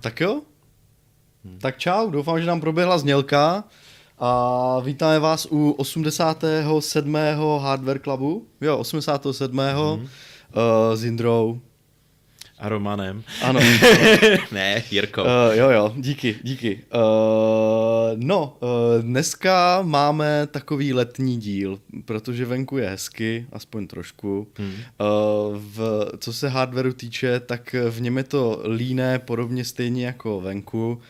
Tak jo? Tak čau, doufám, že nám proběhla znělka a vítáme vás u 87. Hardware Clubu. Jo, 87. Mm. Uh, s Indrou. A Romanem. Ano. ne, Jirko. Uh, jo, jo, díky, díky. Uh, no, uh, dneska máme takový letní díl, protože venku je hezky, aspoň trošku. Hmm. Uh, v, co se hardwareu týče, tak v něm je to líné, podobně stejně jako venku. Uh,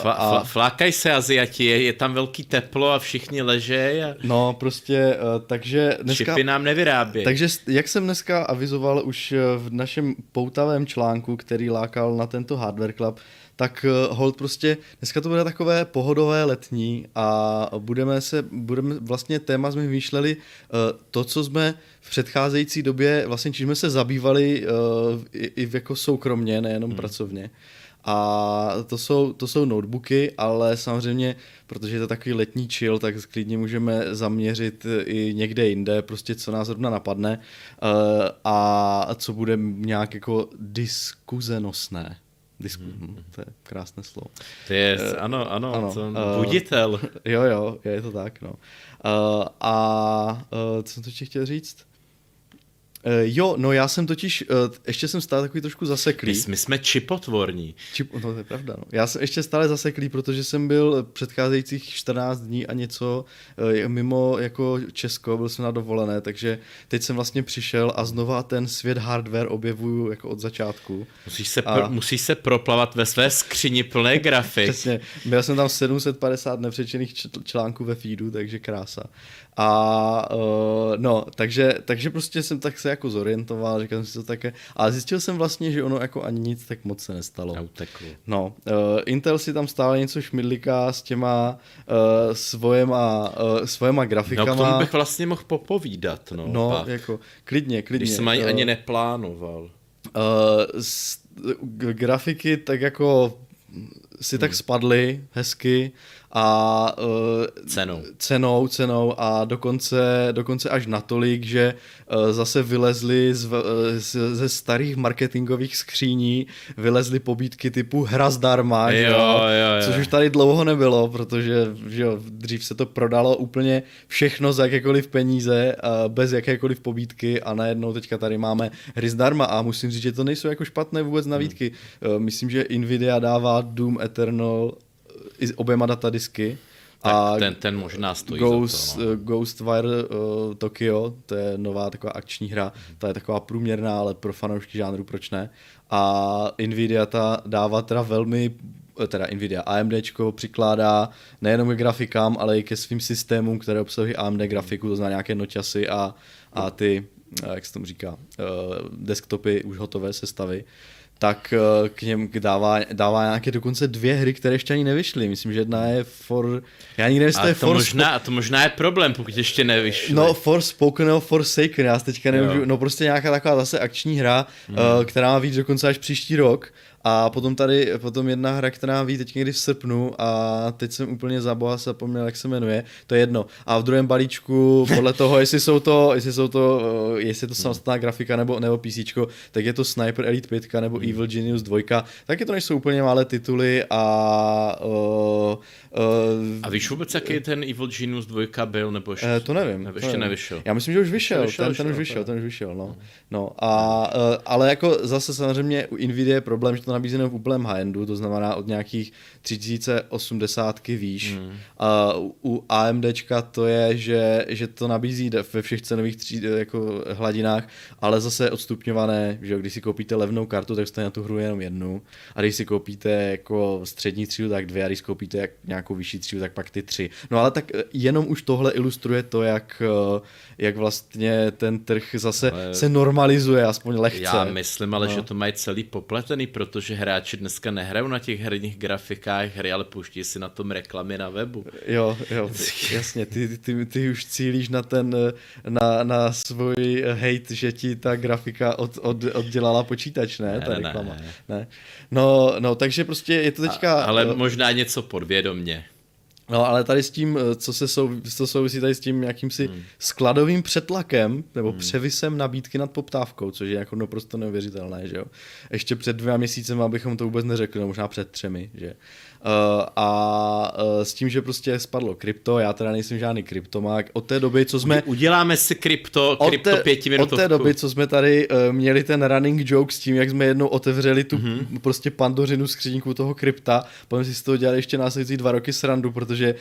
fla, a... flákaj se Aziati, je, je tam velký teplo a všichni ležejí. A... No prostě, uh, takže dneska... Šipy nám nevyrábějí. Takže jak jsem dneska avizoval už v našem poutavém článku, který lákal na tento Hardware Club, tak uh, hold prostě, dneska to bude takové pohodové letní a budeme se, budeme, vlastně téma jsme vymýšleli uh, to, co jsme v předcházející době, vlastně čím jsme se zabývali uh, i, i jako soukromně, nejenom hmm. pracovně. A to jsou, to jsou notebooky, ale samozřejmě, protože je to takový letní chill, tak klidně můžeme zaměřit i někde jinde, prostě co nás zrovna napadne uh, a co bude nějak jako diskuzenosné. Disku, hmm. to je krásné slovo. To je, uh, ano, ano, ano to, uh, buditel. Jo, jo, je to tak, no. Uh, a uh, co jsem to chtěl říct? Uh, jo, no já jsem totiž, uh, ještě jsem stále takový trošku zaseklý. My, my jsme čipotvorní. Čip, no to je pravda, no. Já jsem ještě stále zaseklý, protože jsem byl předcházejících 14 dní a něco uh, mimo jako Česko, byl jsem na dovolené, takže teď jsem vlastně přišel a znova ten svět hardware objevuju jako od začátku. Musíš se, a... pro, musíš se proplavat ve své skříni plné grafik. Přesně, měl jsem tam 750 nepřečených článků ve feedu, takže krása. A uh, no, takže, takže prostě jsem tak se jako zorientoval, říkal jsem si to také, ale zjistil jsem vlastně, že ono jako ani nic tak moc se nestalo. Neuteklo. No, uh, Intel si tam stále něco šmidliká s těma uh, svojema, uh, svojema grafikama. No, k tomu bych vlastně mohl popovídat, no. No, pak. jako klidně, klidně. Když jsem ani, uh, ani neplánoval. Uh, s, grafiky tak jako si hmm. tak spadly hezky a uh, cenou. cenou, cenou a dokonce, dokonce až natolik, že uh, zase vylezly z, uh, z, ze starých marketingových skříní, vylezly pobídky typu hra zdarma, jo, jo, jo, což už tady dlouho nebylo, protože že jo, dřív se to prodalo úplně všechno za jakékoliv peníze, uh, bez jakékoliv pobídky a najednou teďka tady máme hry zdarma a musím říct, že to nejsou jako špatné vůbec navídky. Hmm. Uh, myslím, že Nvidia dává Doom Eternal i s oběma datadisky. Tak a ten, ten možná stojí Ghost, za to, no. Ghostwire uh, Tokyo, to je nová taková akční hra, ta je taková průměrná, ale pro fanoušky žánru proč ne. A Nvidia ta dává teda velmi eh, teda Nvidia AMDčko přikládá nejenom k grafikám, ale i ke svým systémům, které obsahují AMD grafiku, to znamená nějaké noťasy a, a ty, eh, jak se tomu říká, uh, desktopy už hotové sestavy tak eh, k něm dává, dává nějaké dokonce dvě hry, které ještě ani nevyšly. Myslím, že jedna je For... Já nikdy nevím, to je to For... Možná, to možná je problém, pokud ještě nevyšly. No, For Spoken nebo Forsaken, já teďka nemůžu... No prostě nějaká taková zase akční hra, mm. uh, která má víc dokonce až příští rok. A potom tady, potom jedna hra, která ví teď někdy v srpnu a teď jsem úplně za boha zapomněl, jak se jmenuje, to je jedno. A v druhém balíčku, podle toho, jestli jsou to, jestli jsou to, eh, jestli je to samostatná grafika nebo, nebo PC, tak je to Sniper Elite 5 nebo hmm. Evil Genius 2, taky to nejsou úplně malé tituly a uh, Uh, a víš vůbec, jaký ten Evil Genius 2 byl, nebo ještě, uh, to nevím. Nebo ještě nevím. nevyšel. Já myslím, že už vyšel, vyšel, ten, vyšel, ten už vyšel, ten už vyšel, no. no a, uh, ale jako zase samozřejmě u Nvidia je problém, že to nabízí v úplném high-endu, to znamená od nějakých 3080 výš. Hmm. A u AMDčka to je, že, že to nabízí ve všech cenových tří, jako hladinách, ale zase odstupňované, že když si koupíte levnou kartu, tak jste na tu hru jenom jednu. A když si koupíte jako střední třídu, tak dvě, a když koupíte jak nějakou vyšší třídu, tak pak ty tři. No ale tak eh, jenom už tohle ilustruje to, jak, eh, jak vlastně ten trh zase ale... se normalizuje, aspoň lehce. Já myslím ale, no. že to mají celý popletený, protože hráči dneska nehrajou na těch herních grafikách hry, ale pouští si na tom reklamy na webu. Jo, jo, jasně, ty, ty, ty už cílíš na ten, na, na svůj hate, že ti ta grafika od, od, oddělala počítač, ne, ne ta reklama. Ne. ne. No, no, takže prostě je to teďka... A, ale možná něco podvědomně. No ale tady s tím, eh, co se sou, co souvisí tady s tím jakýmsi hmm. skladovým přetlakem nebo hmm. převisem nabídky nad poptávkou, což je jako naprosto neuvěřitelné, že jo. Ještě před dvěma měsícemi abychom to vůbec neřekli, no možná před třemi, že. Uh, a uh, s tím, že prostě spadlo krypto, já teda nejsem žádný kryptomák, od té doby, co jsme... Uděláme si krypto, krypto té, pětiminutovku. Od té doby, co jsme tady uh, měli ten running joke s tím, jak jsme jednou otevřeli tu mm-hmm. prostě pandořinu skříňku toho krypta, potom si z toho dělali ještě následující dva roky srandu, protože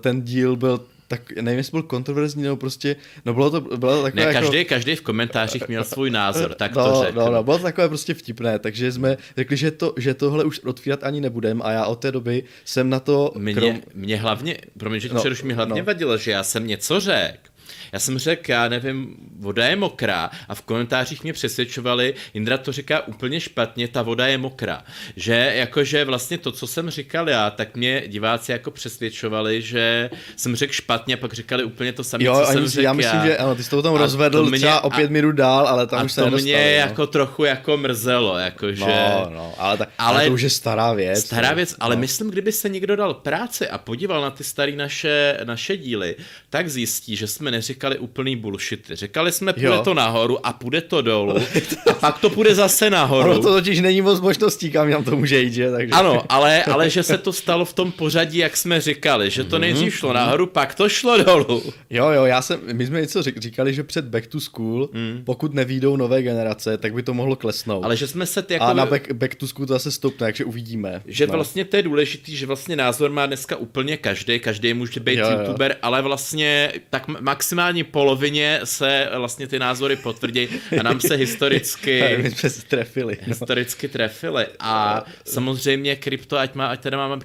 ten díl byl tak nevím, jestli byl kontroverzní, nebo prostě, no bylo to, bylo to takové ne, každý, jako... každý v komentářích měl svůj názor, tak no, to řekl. No, no, bylo to takové prostě vtipné, takže jsme řekli, že, to, že tohle už otvírat ani nebudem a já od té doby jsem na to... Mě, krom... mě hlavně, promiň, že no, mi hlavně no. vadilo, že já jsem něco řekl já jsem řekl, já nevím, voda je mokrá a v komentářích mě přesvědčovali, Indra to říká úplně špatně, ta voda je mokrá. Že jakože vlastně to, co jsem říkal já, tak mě diváci jako přesvědčovali, že jsem řekl špatně a pak říkali úplně to samé, co jsem řekl já. myslím, já. že ano, ty jsi to tam rozvedl mě, třeba o pět minut dál, ale tam už se to mě no. jako trochu jako mrzelo, jakože... No, no, ale, tak, ale, ale to už je stará věc. Stará no. věc, ale no. myslím, kdyby se někdo dal práci a podíval na ty staré naše, naše díly, tak zjistí, že jsme neříkali říkali úplný bullshit. Řekali jsme, půjde jo. to nahoru a půjde to dolů a pak to půjde zase nahoru. Ono to totiž není moc možností, kam nám to může jít, že? Takže... Ano, ale, ale že se to stalo v tom pořadí, jak jsme říkali, že to mhm, nejdřív šlo nahoru, pak to šlo dolů. Jo, jo, já jsem, my jsme něco říkali, že před Back to School, mm. pokud nevídou nové generace, tak by to mohlo klesnout. Ale že jsme se jako... A na back, back to School to zase stoupne, takže uvidíme. Že no. vlastně to je důležitý, že vlastně názor má dneska úplně každý, každý může být jo, youtuber, jo. ale vlastně tak maximálně minimální polovině se vlastně ty názory potvrdí a nám se historicky My jsme se trefili. No. Historicky trefili. A samozřejmě krypto, ať, má, ať teda máme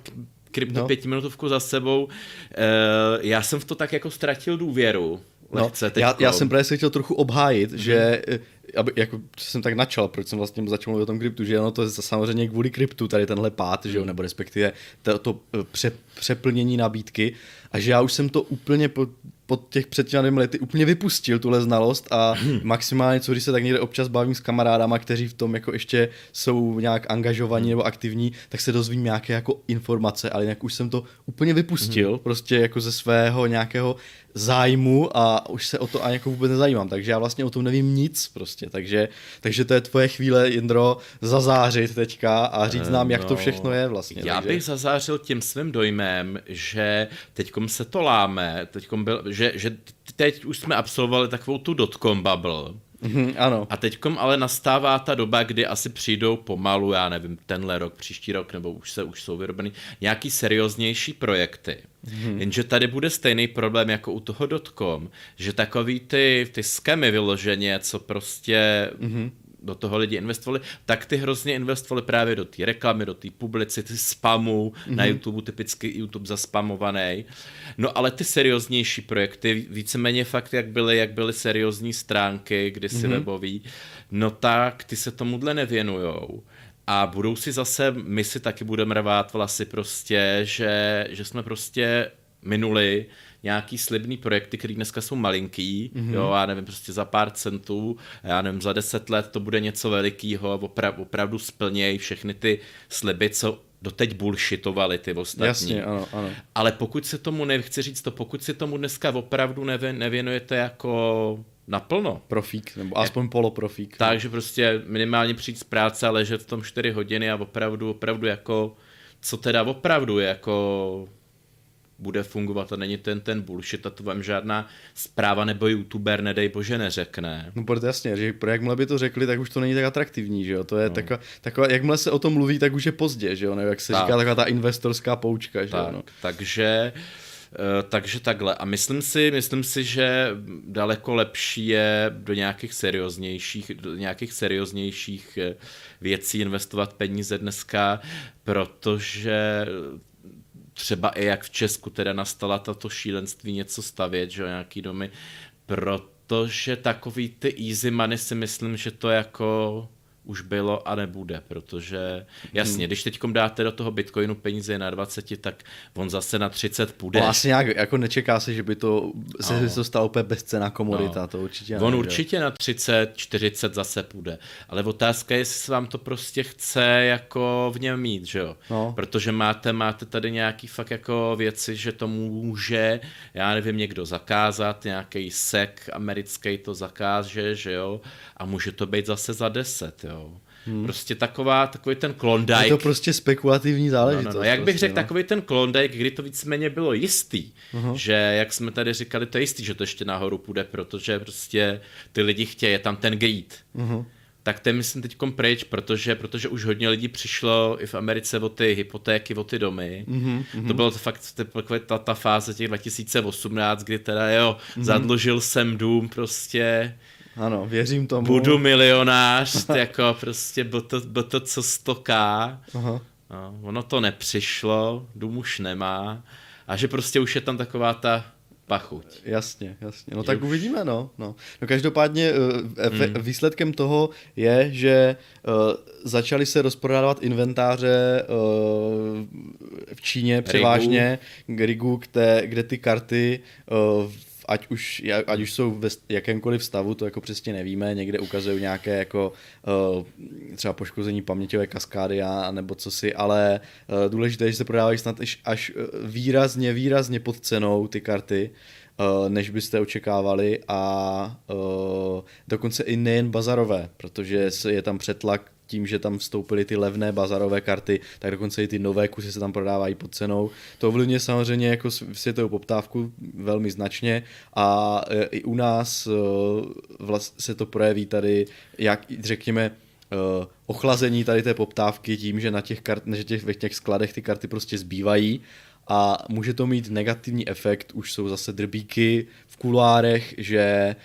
krypto no. pětiminutovku za sebou, uh, já jsem v to tak jako ztratil důvěru. No, lehce no, já, já jsem právě se chtěl trochu obhájit, mm-hmm. že eh, aby, jako jsem tak načal, proč jsem vlastně začal mluvit o tom kryptu, že ono to je samozřejmě kvůli kryptu, tady tenhle pád, že jo, nebo respektive to, to eh, pře, přeplnění nabídky a že já už jsem to úplně po, po těch před těmi lety úplně vypustil tuhle znalost a hmm. maximálně, co když se tak někde občas bavím s kamarádama, kteří v tom jako ještě jsou nějak angažovaní nebo aktivní, tak se dozvím nějaké jako informace, ale jinak už jsem to úplně vypustil, hmm. prostě jako ze svého nějakého zájmu a už se o to ani jako vůbec nezajímám, takže já vlastně o tom nevím nic prostě, takže, takže to je tvoje chvíle, Jindro, zazářit teďka a říct nám, jak to no, všechno je vlastně. Já takže... bych zazářil tím svým dojmem, že teďkom se to láme, teďkom byl, že, že teď už jsme absolvovali takovou tu dotcom bubble, Mm, ano. A teďkom ale nastává ta doba, kdy asi přijdou pomalu, já nevím, tenhle rok, příští rok, nebo už se už jsou vyrobeny, nějaký serióznější projekty. Mm. Jenže tady bude stejný problém jako u toho dotcom, že takový ty, ty skemy vyloženě, co prostě mm do toho lidi investovali, tak ty hrozně investovali právě do té reklamy, do té publicity, spamu, mm-hmm. na YouTube typicky YouTube zaspamovaný. No ale ty serióznější projekty, víceméně fakt jak byly, jak byly seriózní stránky, kdysi mm-hmm. webový, no tak ty se tomuhle nevěnujou. A budou si zase, my si taky budeme rvát vlasy prostě, že, že jsme prostě minuli nějaký slibný projekty, které dneska jsou malinký, mm-hmm. jo, já nevím, prostě za pár centů, já nevím, za deset let to bude něco velikého a opra- opravdu splnějí všechny ty sliby, co doteď bullshitovali ty ostatní. Jasně, ano, ano. Ale pokud se tomu, nechci říct to, pokud si tomu dneska opravdu nevě, nevěnujete jako naplno. Profík, nebo aspoň poloprofík. Takže prostě minimálně přijít z práce a ležet v tom 4 hodiny a opravdu, opravdu jako, co teda opravdu jako bude fungovat a není ten ten bullshit a to vám žádná zpráva nebo youtuber, nedej bože, neřekne. No protože jasně, že jakmile by to řekli, tak už to není tak atraktivní, že jo, to je no. taková, taková, jakmile se o tom mluví, tak už je pozdě, že jo, nebo jak se tak. říká, taková ta investorská poučka, že tak, jo. No. Takže eh, takže takhle. A myslím si, myslím si, že daleko lepší je do nějakých serióznějších, do nějakých serióznějších eh, věcí investovat peníze dneska, protože třeba i jak v Česku teda nastala tato šílenství něco stavět, že nějaký domy, protože takový ty easy money si myslím, že to jako už bylo a nebude, protože jasně, hmm. když teď dáte do toho Bitcoinu peníze na 20, tak on zase na 30 půjde. No asi nějak, jako nečeká se, že by to se no. to stalo úplně bezcená komodita, no. to určitě On ne, určitě na 30, 40 zase půjde, ale otázka je, jestli se vám to prostě chce jako v něm mít, že jo? No. Protože máte, máte tady nějaký fakt jako věci, že to může, já nevím, někdo zakázat, nějaký sek americký to zakáže, že jo? A může to být zase za 10, jo? Jo. Hmm. Prostě taková, takový ten Klondike. Je to prostě spekulativní záležitost. No, no, no. Jak bych prostě, řekl, no. takový ten Klondike, kdy to víceméně bylo jistý, uh-huh. že jak jsme tady říkali, to je jistý, že to ještě nahoru půjde, protože prostě ty lidi chtějí, je tam ten greed. Uh-huh. Tak ten myslím teď pryč, protože, protože už hodně lidí přišlo i v Americe o ty hypotéky, o ty domy. Uh-huh. To bylo to fakt ta, ta fáze těch 2018, kdy teda jo, uh-huh. zadlužil jsem dům prostě ano, věřím tomu. Budu milionář, jako prostě bylo to, to co stoká. Aha. No, ono to nepřišlo, dům už nemá. A že prostě už je tam taková ta pachuť. Jasně, jasně. No tak uvidíme, no. no. no každopádně hmm. výsledkem toho je, že uh, začaly se rozprodávat inventáře uh, v Číně převážně, Rigu, kde, kde ty karty uh, ať už, ať už jsou ve jakémkoliv stavu, to jako přesně nevíme, někde ukazují nějaké jako uh, třeba poškození paměťové kaskády a nebo co si, ale uh, důležité je, že se prodávají snad až, eh, výrazně, výrazně pod cenou ty karty, než byste očekávali a dokonce i nejen bazarové, protože je tam přetlak tím, že tam vstoupily ty levné bazarové karty, tak dokonce i ty nové kusy se tam prodávají pod cenou. To ovlivňuje samozřejmě jako světovou poptávku velmi značně a e, i u nás e, vlastně se to projeví tady, jak řekněme, e, ochlazení tady té poptávky tím, že na těch, kart, že těch, v těch skladech ty karty prostě zbývají a může to mít negativní efekt, už jsou zase drbíky v kulárech, že,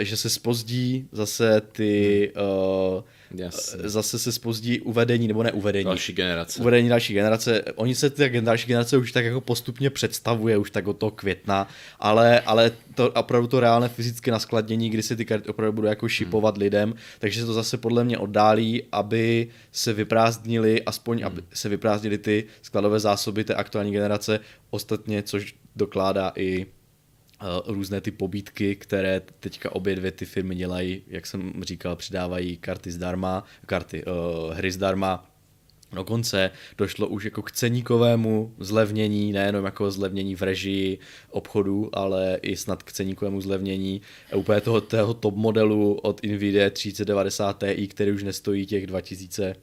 že se spozdí zase ty uh, Jasně. zase se spozdí uvedení, nebo neuvedení. Další generace. Uvedení další generace. Oni se ty další generace už tak jako postupně představuje, už tak od toho května, ale, ale to opravdu to reálné fyzické naskladnění, kdy se ty karty opravdu budou jako šipovat hmm. lidem, takže se to zase podle mě oddálí, aby se vyprázdnili, aspoň hmm. aby se vyprázdnili ty skladové zásoby té aktuální generace, ostatně, což dokládá i Eh, různé ty pobídky, které teďka obě dvě ty firmy dělají, jak jsem říkal, přidávají karty zdarma, karty, uh, hry zdarma, Dokonce došlo už jako k ceníkovému zlevnění, nejenom jako zlevnění v režii obchodu, ale i snad k ceníkovému zlevnění úplně toho, toho top modelu od Nvidia 3090 Ti, který už nestojí těch 2000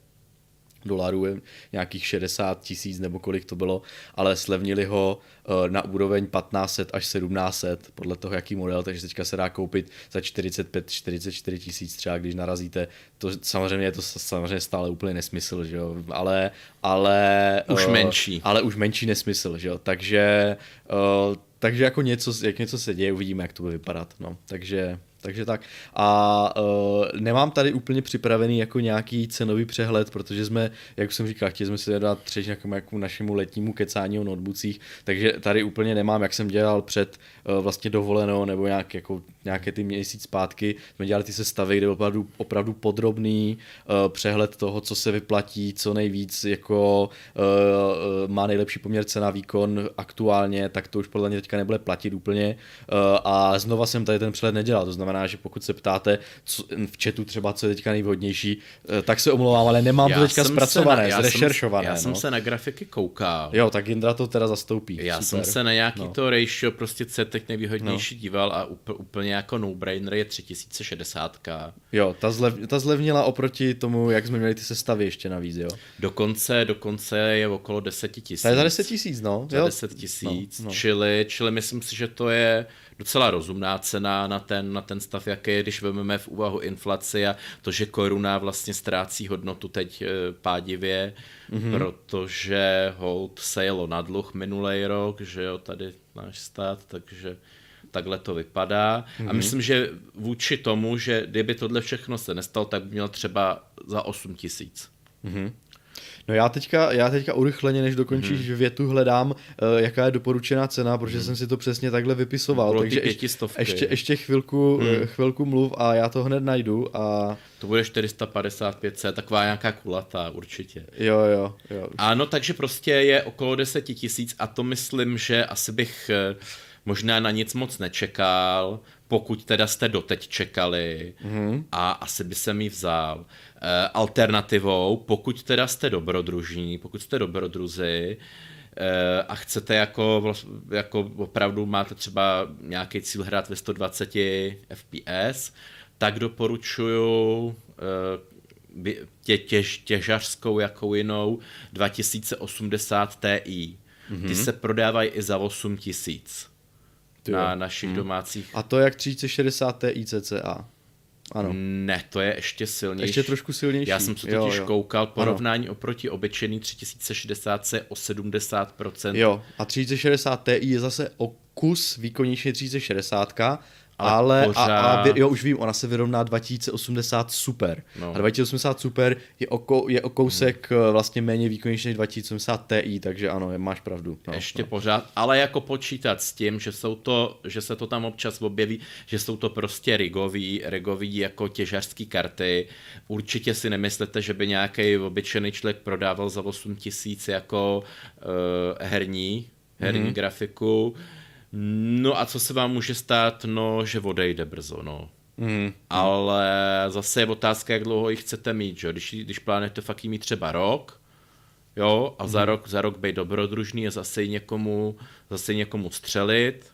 dolarů, nějakých 60 tisíc nebo kolik to bylo, ale slevnili ho eh, na úroveň 1500 až 1700, podle toho, jaký model, takže teďka se dá koupit za 45-44 tisíc třeba, když narazíte. To samozřejmě je to samozřejmě stále úplně nesmysl, že jo, ale, ale už uh, menší. Ale už menší nesmysl, že jo, takže uh, takže jako něco, jak něco se děje, uvidíme, jak to bude vypadat, no, takže takže tak. A uh, nemám tady úplně připravený jako nějaký cenový přehled, protože jsme, jak jsem říkal, chtěli jsme si dát třeč nějakému jako našemu letnímu kecání o notebookích, takže tady úplně nemám, jak jsem dělal před uh, vlastně dovolenou nebo nějak, jako, nějaké ty měsíc zpátky, jsme dělali ty sestavy, kde byl opravdu, opravdu podrobný uh, přehled toho, co se vyplatí, co nejvíc jako uh, má nejlepší poměr cena výkon aktuálně, tak to už podle mě teďka nebude platit úplně uh, a znova jsem tady ten přehled nedělal, to znamená, znamená, že pokud se ptáte co, v chatu třeba, co je teďka nejvhodnější, eh, tak se omlouvám, ale nemám já to teďka zpracované, na, zrešeršované. Já no. jsem se na grafiky koukal. Jo, tak Indra to teda zastoupí. Já Super. jsem se na nějaký no. to ratio, prostě teď nejvýhodnější no. díval a úplně jako no-brainer je 3060. Jo, ta, zlev, ta zlevnila oproti tomu, jak jsme měli ty sestavy ještě navíc, jo. Dokonce, dokonce je okolo 10 tisíc. To je za 10 tisíc, no. Za 10 tisíc, no, no. čili, čili myslím si, že to je docela rozumná cena na ten, na ten stav, jaký je, když vezmeme v úvahu inflaci a to, že koruna vlastně ztrácí hodnotu teď eh, pádivě, mm-hmm. protože hold se jelo na dluh minulý rok, že jo, tady náš stát, takže takhle to vypadá. Mm-hmm. A mhm. myslím, že vůči tomu, že kdyby tohle všechno se nestalo, tak by měl třeba za 8 tisíc. Mm-hmm. No já teďka, já teďka urychleně, než dokončíš hmm. větu, hledám, uh, jaká je doporučená cena, protože hmm. jsem si to přesně takhle vypisoval. Bylo takže ještě, ještě, ještě chvilku, hmm. chvilku mluv a já to hned najdu. A... To bude 455, taková nějaká kulatá určitě. Jo, jo, jo. Ano, takže prostě je okolo 10 tisíc a to myslím, že asi bych eh, možná na nic moc nečekal, pokud teda jste doteď čekali mm-hmm. a asi by se mi vzal. E, alternativou, pokud teda jste dobrodružní, pokud jste dobrodruzi e, a chcete jako, jako opravdu máte třeba nějaký cíl hrát ve 120 FPS, tak doporučuju e, tě, těž, těžařskou jako jinou 2080 Ti. Mm-hmm. Ty se prodávají i za 8000 na našich hmm. domácích. A to jak 3060 Ti cca. Ano. Ne, to je ještě silnější. Ještě trošku silnější. Já jsem se totiž jo, jo. koukal, porovnání ano. oproti obyčejný 3060 o 70%. Jo, a 3060 Ti je zase o kus výkonnější 3060, ale, pořád... a, a, jo, už vím, ona se vyrovná 2080 Super. No. A 2080 Super je o, je o kousek hmm. vlastně méně výkonnější než 2080 Ti, takže ano, máš pravdu. No, Ještě no. pořád, ale jako počítat s tím, že, jsou to, že se to tam občas objeví, že jsou to prostě rigový, rigový jako těžařský karty. Určitě si nemyslete, že by nějaký obyčejný člověk prodával za 8000 jako uh, herní, herní mm-hmm. grafiku. No a co se vám může stát? No, že odejde brzo, no. Mm. Ale zase je otázka, jak dlouho ji chcete mít, že? Když, když plánujete fakt mít třeba rok, jo, a mm. za hmm. rok, za rok být dobrodružný a zase někomu, zase někomu střelit,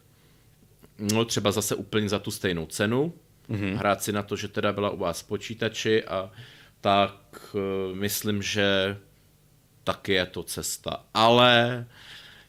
no třeba zase úplně za tu stejnou cenu, mm. hrát si na to, že teda byla u vás počítači a tak uh, myslím, že taky je to cesta. Ale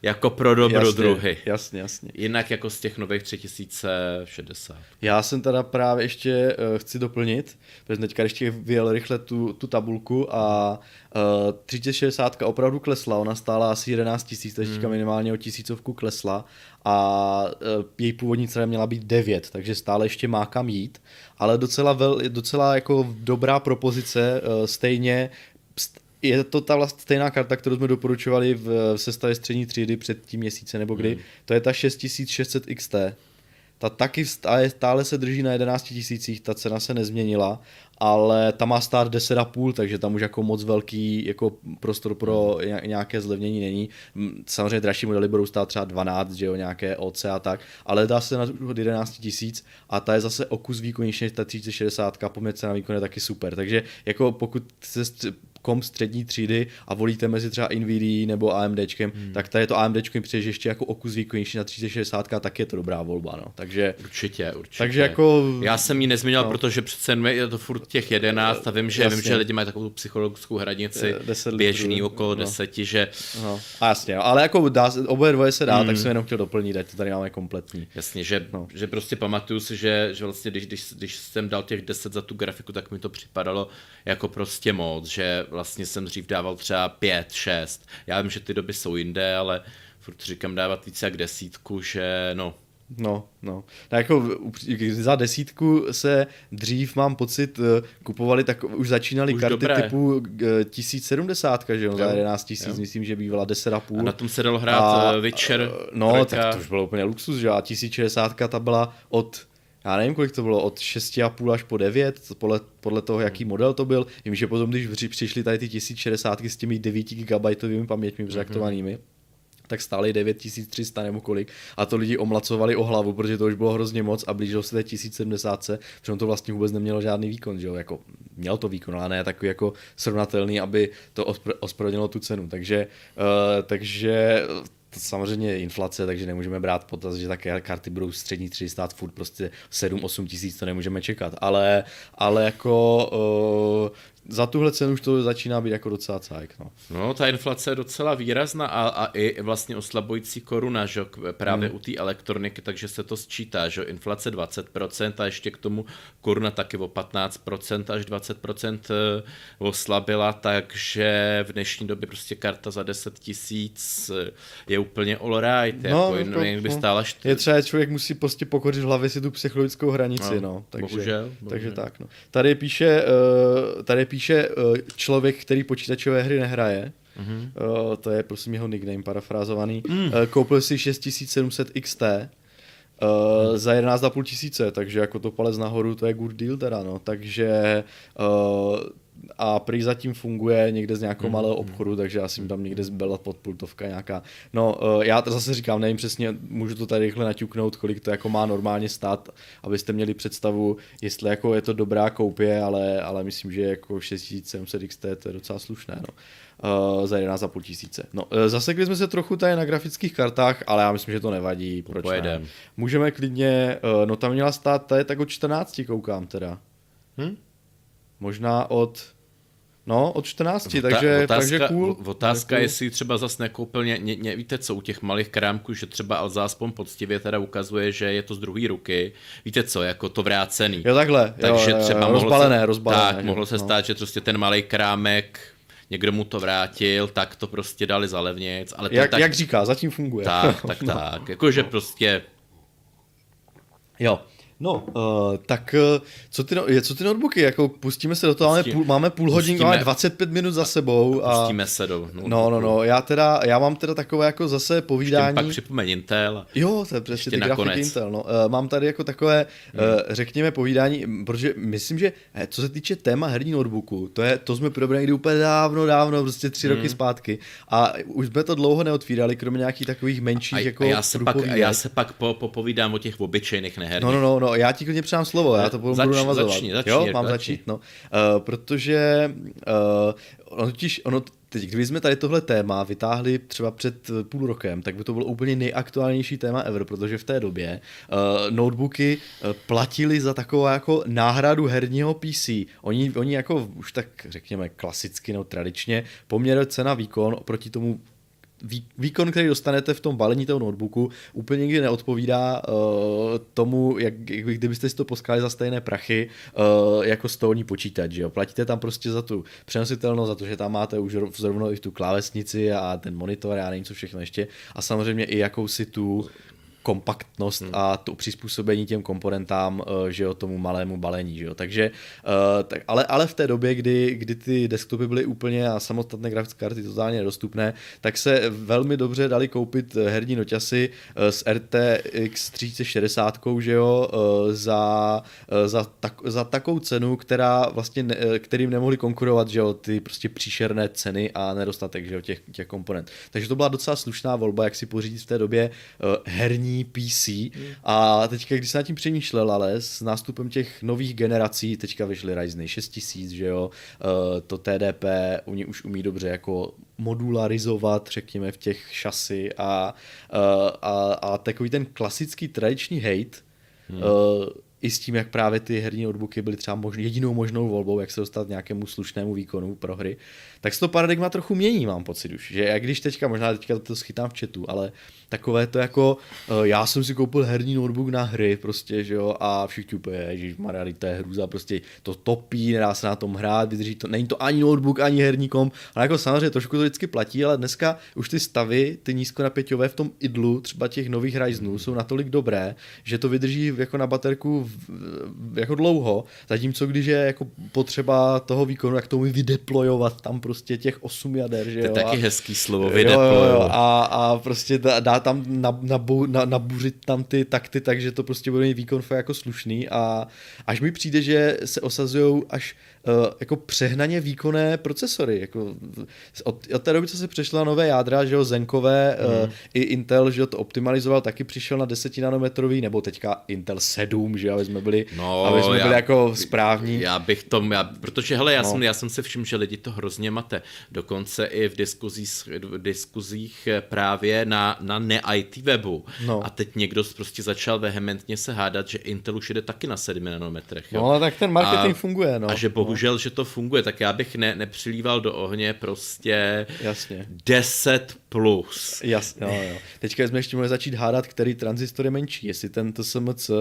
jako pro dobrodruhy. Jasně, jasně, jasně. Jinak jako z těch nových 3060. Já jsem teda právě ještě uh, chci doplnit, protože teďka ještě vyjel rychle tu, tu tabulku a uh, eh, 3060 opravdu klesla, ona stála asi 11 tisíc, teďka hmm. minimálně o tisícovku klesla a uh, její původní cena měla být 9, takže stále ještě má kam jít, ale docela, vel, docela jako dobrá propozice, uh, stejně je to ta vlastně stejná karta, kterou jsme doporučovali v, sestavě střední třídy před tím měsíce nebo kdy. Hmm. To je ta 6600 XT. Ta taky stále, se drží na 11 tisících, ta cena se nezměnila, ale ta má stát 10,5, takže tam už jako moc velký jako prostor pro hmm. nějaké zlevnění není. Samozřejmě dražší modely budou stát třeba 12, že jo, nějaké OC a tak, ale dá se na 11 tisíc a ta je zase o kus výkonnější než ta 3060, poměrce na výkon je taky super. Takže jako pokud se kom střední třídy a volíte mezi třeba Nvidia nebo AMDčkem, hmm. tak tady to AMDčko přijde ještě jako okus výkonnější na 3060, tak je to dobrá volba, no. Takže, určitě, určitě. Takže jako... Já jsem ji nezmínil, no. protože přece je to furt těch 11 a vím, že, jasně. vím, že lidi mají takovou psychologickou hranici běžný litrů, okolo no. deseti, že... No. A jasně, ale jako dá, oboje dvoje se dá, hmm. tak jsem jenom chtěl doplnit, ať to tady máme kompletní. Jasně, že, no. že prostě pamatuju si, že, že vlastně když, když, když jsem dal těch 10 za tu grafiku, tak mi to připadalo jako prostě moc, že vlastně jsem dřív dával třeba pět, šest. Já vím, že ty doby jsou jinde, ale furt říkám dávat více jak desítku, že no, No, no. Tak jako za desítku se dřív, mám pocit, eh, kupovali, tak už začínaly už karty dobré. typu 1070, eh, že jo, za 11 tisíc, myslím, že bývala 10,5. A na tom se dalo hrát a, eh, Witcher. No, trojka. tak to už bylo úplně luxus, že a 1060 ta byla od já nevím, kolik to bylo, od 6,5 až po 9, podle, podle toho, jaký hmm. model to byl. Vím, že potom, když přišly tady ty 1060 s těmi 9 GB paměťmi mm-hmm. tak stály 9300 nebo kolik. A to lidi omlacovali o hlavu, protože to už bylo hrozně moc a blížilo se té 1070, protože to vlastně vůbec nemělo žádný výkon, že jo? Jako, měl to výkon, ale ne takový jako srovnatelný, aby to ospravedlnilo tu cenu. Takže, uh, takže samozřejmě inflace, takže nemůžeme brát potaz, že také karty budou střední 3 stát furt prostě 7-8 tisíc, to nemůžeme čekat. Ale, ale jako uh, za tuhle cenu už to začíná být jako docela cajk. No. no, ta inflace je docela výrazná a, a i vlastně oslabující koruna, že právě hmm. u té elektroniky, takže se to sčítá, že inflace 20% a ještě k tomu koruna taky o 15% až 20% eh, oslabila, takže v dnešní době prostě karta za 10 tisíc eh, je úplně all right, no, jako, jako, jen by no. stála št... Je třeba člověk musí prostě pokořit v hlavě si tu psychologickou hranici, no, no takže, bohužel, bohužel. takže tak, no. Tady píše, uh, tady píše píše uh, člověk, který počítačové hry nehraje. Mm-hmm. To je prosím jeho nickname parafrázovaný. Mm. Uh, koupil si 6700 XT uh, za 11,5 tisíce, takže jako to palec nahoru, to je good deal teda, no. Takže uh, a prý zatím funguje někde z nějakého mm, malého obchodu, takže asi tam někde byla podpultovka nějaká. No, uh, já to zase říkám, nevím přesně, můžu to tady rychle naťuknout, kolik to jako má normálně stát, abyste měli představu, jestli jako je to dobrá koupě, ale, ale myslím, že jako 6700 XT to je docela slušné, no. Uh, za 11,5 tisíce. No, uh, zasekli jsme se trochu tady na grafických kartách, ale já myslím, že to nevadí. Proč Pojedem. ne? Můžeme klidně, uh, no tam měla stát, tady tak od 14 koukám teda. Hm? Možná od No, od 14, Vota, takže, otázka, takže cool. Otázka, cool. jestli třeba zase nekoupil, ně, ně, ně, víte co, u těch malých krámků, že třeba Alza aspoň poctivě teda ukazuje, že je to z druhé ruky. Víte co, jako to vrácený. Jo, takhle. Takže jo, jo, třeba jo, rozbalené, se, rozbalené. Tak, mohlo se no. stát, že prostě ten malý krámek někdo mu to vrátil, tak to prostě dali za levněc. Ale jak, tak, jak říká, zatím funguje. Tak, tak, no. tak. Jakože no. prostě... Jo. No, uh, tak uh, co ty, no, co ty notebooky, jako pustíme se do toho, máme půl, máme půl hodiny, máme 25 minut za sebou. A, pustíme se do no, no, no, no, já teda, já mám teda takové jako zase povídání. Ještě pak připomeň Intel. Jo, to je přesně ty grafiky Intel, no. Uh, mám tady jako takové, hmm. uh, řekněme, povídání, protože myslím, že co se týče téma herní notebooku, to je, to jsme probrali někdy úplně dávno, dávno, prostě tři hmm. roky zpátky a už jsme to dlouho neotvírali, kromě nějakých takových menších a, jako a já se pak, já se pak po, popovídám o těch obyčejných neherních. No, no, no, no, já ti klidně přidám slovo, já to budu, Zač, budu navazovat. Začni, začni, jo, mám začni. začít, no. Uh, protože uh, ono totiž, ono teď, kdyby jsme tady tohle téma vytáhli třeba před půl rokem, tak by to bylo úplně nejaktuálnější téma ever, protože v té době uh, notebooky platili za takovou jako náhradu herního PC. Oni, oni jako už tak řekněme klasicky nebo tradičně poměr cena výkon oproti tomu výkon, který dostanete v tom balení toho notebooku, úplně nikdy neodpovídá uh, tomu, jak, jak kdybyste si to poskali za stejné prachy uh, jako stolní počítač. Jo? Platíte tam prostě za tu přenositelnost, za to, že tam máte už zrovna i tu klávesnici a ten monitor a nevím co všechno ještě. A samozřejmě i jakousi tu kompaktnost hmm. a to přizpůsobení těm komponentám, eh, že jo, tomu malému balení, že jo. Takže, uh, tak, ale, ale v té době, kdy, kdy ty desktopy byly úplně a samostatné grafické karty totálně nedostupné, tak se velmi dobře dali koupit herní noťasy uh, s RTX 3060, že jo, za, za, tak, za takovou cenu, která vlastně, ne, kterým nemohli konkurovat, že jo, ty prostě příšerné ceny a nedostatek, že jo, těch, těch komponent. Takže to byla docela slušná volba, jak si pořídit v té době uh, herní PC mm. a teďka, když jsem nad tím přemýšlel, ale s nástupem těch nových generací, teďka vyšly Ryzen 6000, že jo, uh, to TDP, oni už umí dobře jako modularizovat, řekněme, v těch šasy a, uh, a, a takový ten klasický tradiční hate, hmm. uh, i s tím, jak právě ty herní notebooky byly třeba možný, jedinou možnou volbou, jak se dostat nějakému slušnému výkonu pro hry, tak se to paradigma trochu mění, mám pocit už. Že jak když teďka, možná teďka to schytám v chatu, ale takové to jako, uh, já jsem si koupil herní notebook na hry, prostě, že jo, a všichni úplně, ježiš, Maria, to je hrůza, prostě to topí, nedá se na tom hrát, vydrží to, není to ani notebook, ani herní kom, ale jako samozřejmě trošku to vždycky platí, ale dneska už ty stavy, ty nízkonapěťové v tom idlu, třeba těch nových Ryzenů, jsou natolik dobré, že to vydrží jako na baterku v, jako dlouho, zatímco když je jako potřeba toho výkonu, jak to umí vydeployovat tam prostě těch osm jader, že jo. To je taky hezký slovo, jo, a, a prostě dá, dá tam nabu, na, nabuřit tam ty takty, takže to prostě bude mít výkon jako slušný a až mi přijde, že se osazují až jako přehnaně výkonné procesory. Jako, od, od té doby, co se přešla nové jádra, že jo, Zenkové, mm. uh, i Intel, že jo, to optimalizoval, taky přišel na 10 nanometrový, nebo teďka Intel 7, že jo, aby jsme byli, no, aby jsme já, byli jako správní. Já bych tom, já, protože hele, já, no. jsem, já jsem se všiml, že lidi to hrozně mate. Dokonce i v diskuzích, v diskuzích eh, právě na, na ne-IT webu. No. A teď někdo prostě začal vehementně se hádat, že Intel už jde taky na 7 nanometrech. Jo? No, ale tak ten marketing a, funguje, no. A že bohužel, že to funguje, tak já bych ne, nepřilíval do ohně prostě Jasně. 10 plus. Jasně, jo, jo. Teďka jsme ještě mohli začít hádat, který tranzistor je menší, jestli ten TSMC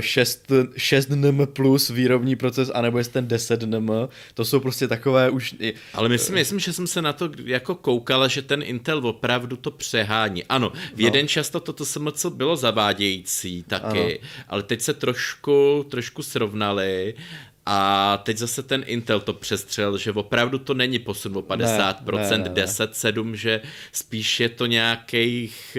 6, 6 nm plus výrobní proces, anebo jestli ten 10 nm, to jsou prostě takové už... Ale myslím, myslím, že jsem se na to jako koukal, že ten Intel opravdu to přehání. Ano, v no. jeden čas to TSMC bylo zavádějící taky, ano. ale teď se trošku, trošku srovnali A teď zase ten Intel to přestřel, že opravdu to není posun o 50%, ne, ne, ne, ne. 10-7, že spíš je to nějakých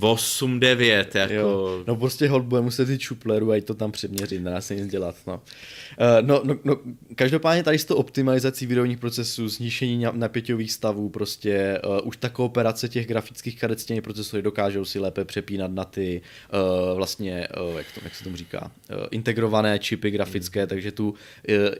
8, 9, jako... Jo. No prostě hold bude muset jít šupleru a to tam přeměřit, nedá se nic dělat, no. Uh, no, no, no, každopádně tady s to optimalizací výrobních procesů, znišení napěťových stavů, prostě uh, už ta kooperace těch grafických karet s těmi procesory dokážou si lépe přepínat na ty uh, vlastně, uh, jak, to, jak se tomu říká, uh, integrované čipy grafické, mm. takže tu uh,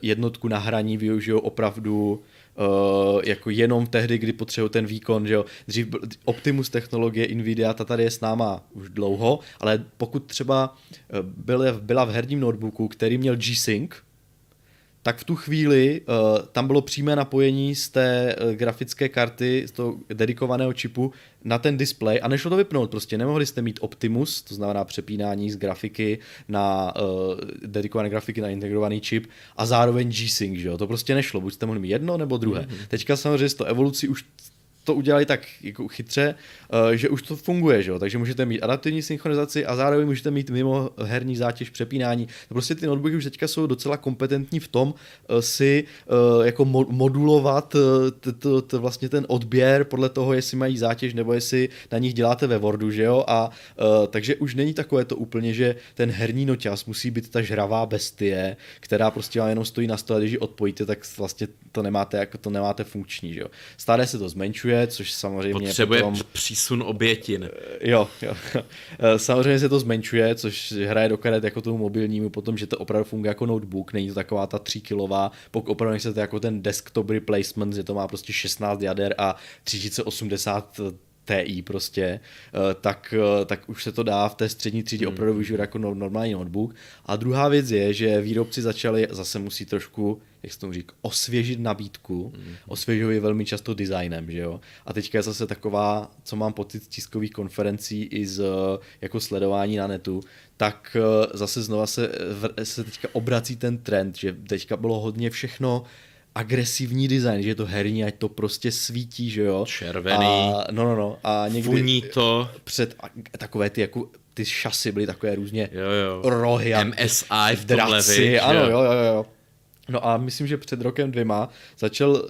jednotku na hraní využijou opravdu Uh, jako jenom tehdy, kdy potřebují ten výkon, že jo. Dřív byl Optimus technologie Nvidia, ta tady je s náma už dlouho, ale pokud třeba byla, byla v herním notebooku, který měl G-Sync, tak v tu chvíli uh, tam bylo přímé napojení z té uh, grafické karty, z toho dedikovaného čipu na ten display a nešlo to vypnout. Prostě nemohli jste mít Optimus, to znamená přepínání z grafiky na uh, dedikované grafiky na integrovaný čip a zároveň G-Sync, že jo? To prostě nešlo. Buď jste mohli mít jedno nebo druhé. Mm-hmm. Teďka samozřejmě s to evolucí už to udělali tak jako chytře, uh, že už to funguje, že jo? takže můžete mít adaptivní synchronizaci a zároveň můžete mít mimo herní zátěž přepínání. Prostě ty notebooky už teďka jsou docela kompetentní v tom uh, si uh, jako mo- modulovat vlastně ten odběr podle toho, jestli mají zátěž nebo jestli na nich děláte ve Wordu, že jo? A takže už není takové to úplně, že ten herní noťas musí být ta žravá bestie, která prostě vám jenom stojí na stole, když ji odpojíte, tak vlastně to nemáte, jako to nemáte funkční, že jo? Stále se to zmenšuje, zmenšuje, což samozřejmě Potřebuje potom... přísun obětin. Eh, jo, jo. Eh, samozřejmě se to zmenšuje, což hraje do karet jako tomu mobilnímu potom, že to opravdu funguje jako notebook, není to taková ta 3 kilová, pokud opravdu chcete jako ten desktop replacement, že to má prostě 16 jader a 3080 TI prostě, eh, tak, tak už se to dá v té střední třídě hmm. opravdu využívat jako normální notebook. A druhá věc je, že výrobci začali, zase musí trošku jak se tomu říká, osvěžit nabídku. Mm. Osvěžují velmi často designem, že jo. A teďka je zase taková, co mám pocit z tiskových konferencí i z jako sledování na netu, tak eh, zase znova se, se teďka obrací ten trend, že teďka bylo hodně všechno agresivní design, že je to herní, ať to prostě svítí, že jo. Červený. A, no, no, no. A někdy Funí to. Před takové ty jako ty šasy byly takové různě jo, jo. rohy a MSI v draci, ano, jo, jo, jo. No a myslím, že před rokem dvěma začal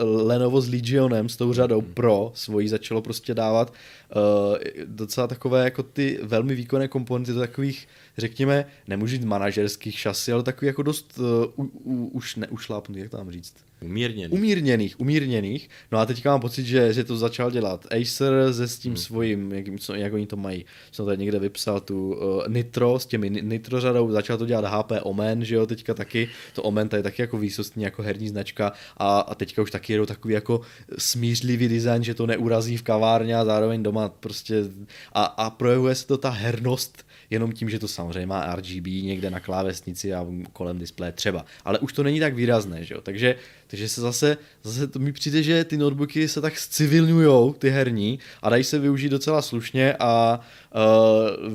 eh, Lenovo s Legionem, s tou řadou hmm. Pro svojí, začalo prostě dávat uh, docela takové jako ty velmi výkonné komponenty do takových, řekněme, nemůžu říct manažerských šasy, ale takový jako dost uh, u, u, už neušlápnutý, jak to mám říct. Umírněných. Umírněných, umírněných. No a teďka mám pocit, že, že to začal dělat Acer se s tím hmm. svým, jak, co, jak oni to mají. Jsem tady někde vypsal tu uh, Nitro s těmi Nitro řadou, začal to dělat HP Omen, že jo, teďka taky. To Omen tady taky jako výsostní jako herní značka a, a teďka už taky jedou takový jako smířlivý design, že to neurazí v kavárně a zároveň doma prostě a, a projevuje se to ta hernost jenom tím, že to samozřejmě má RGB někde na klávesnici a kolem displeje třeba. Ale už to není tak výrazné, že jo? Takže, takže se zase, zase to mi přijde, že ty notebooky se tak civilňujou, ty herní, a dají se využít docela slušně a uh,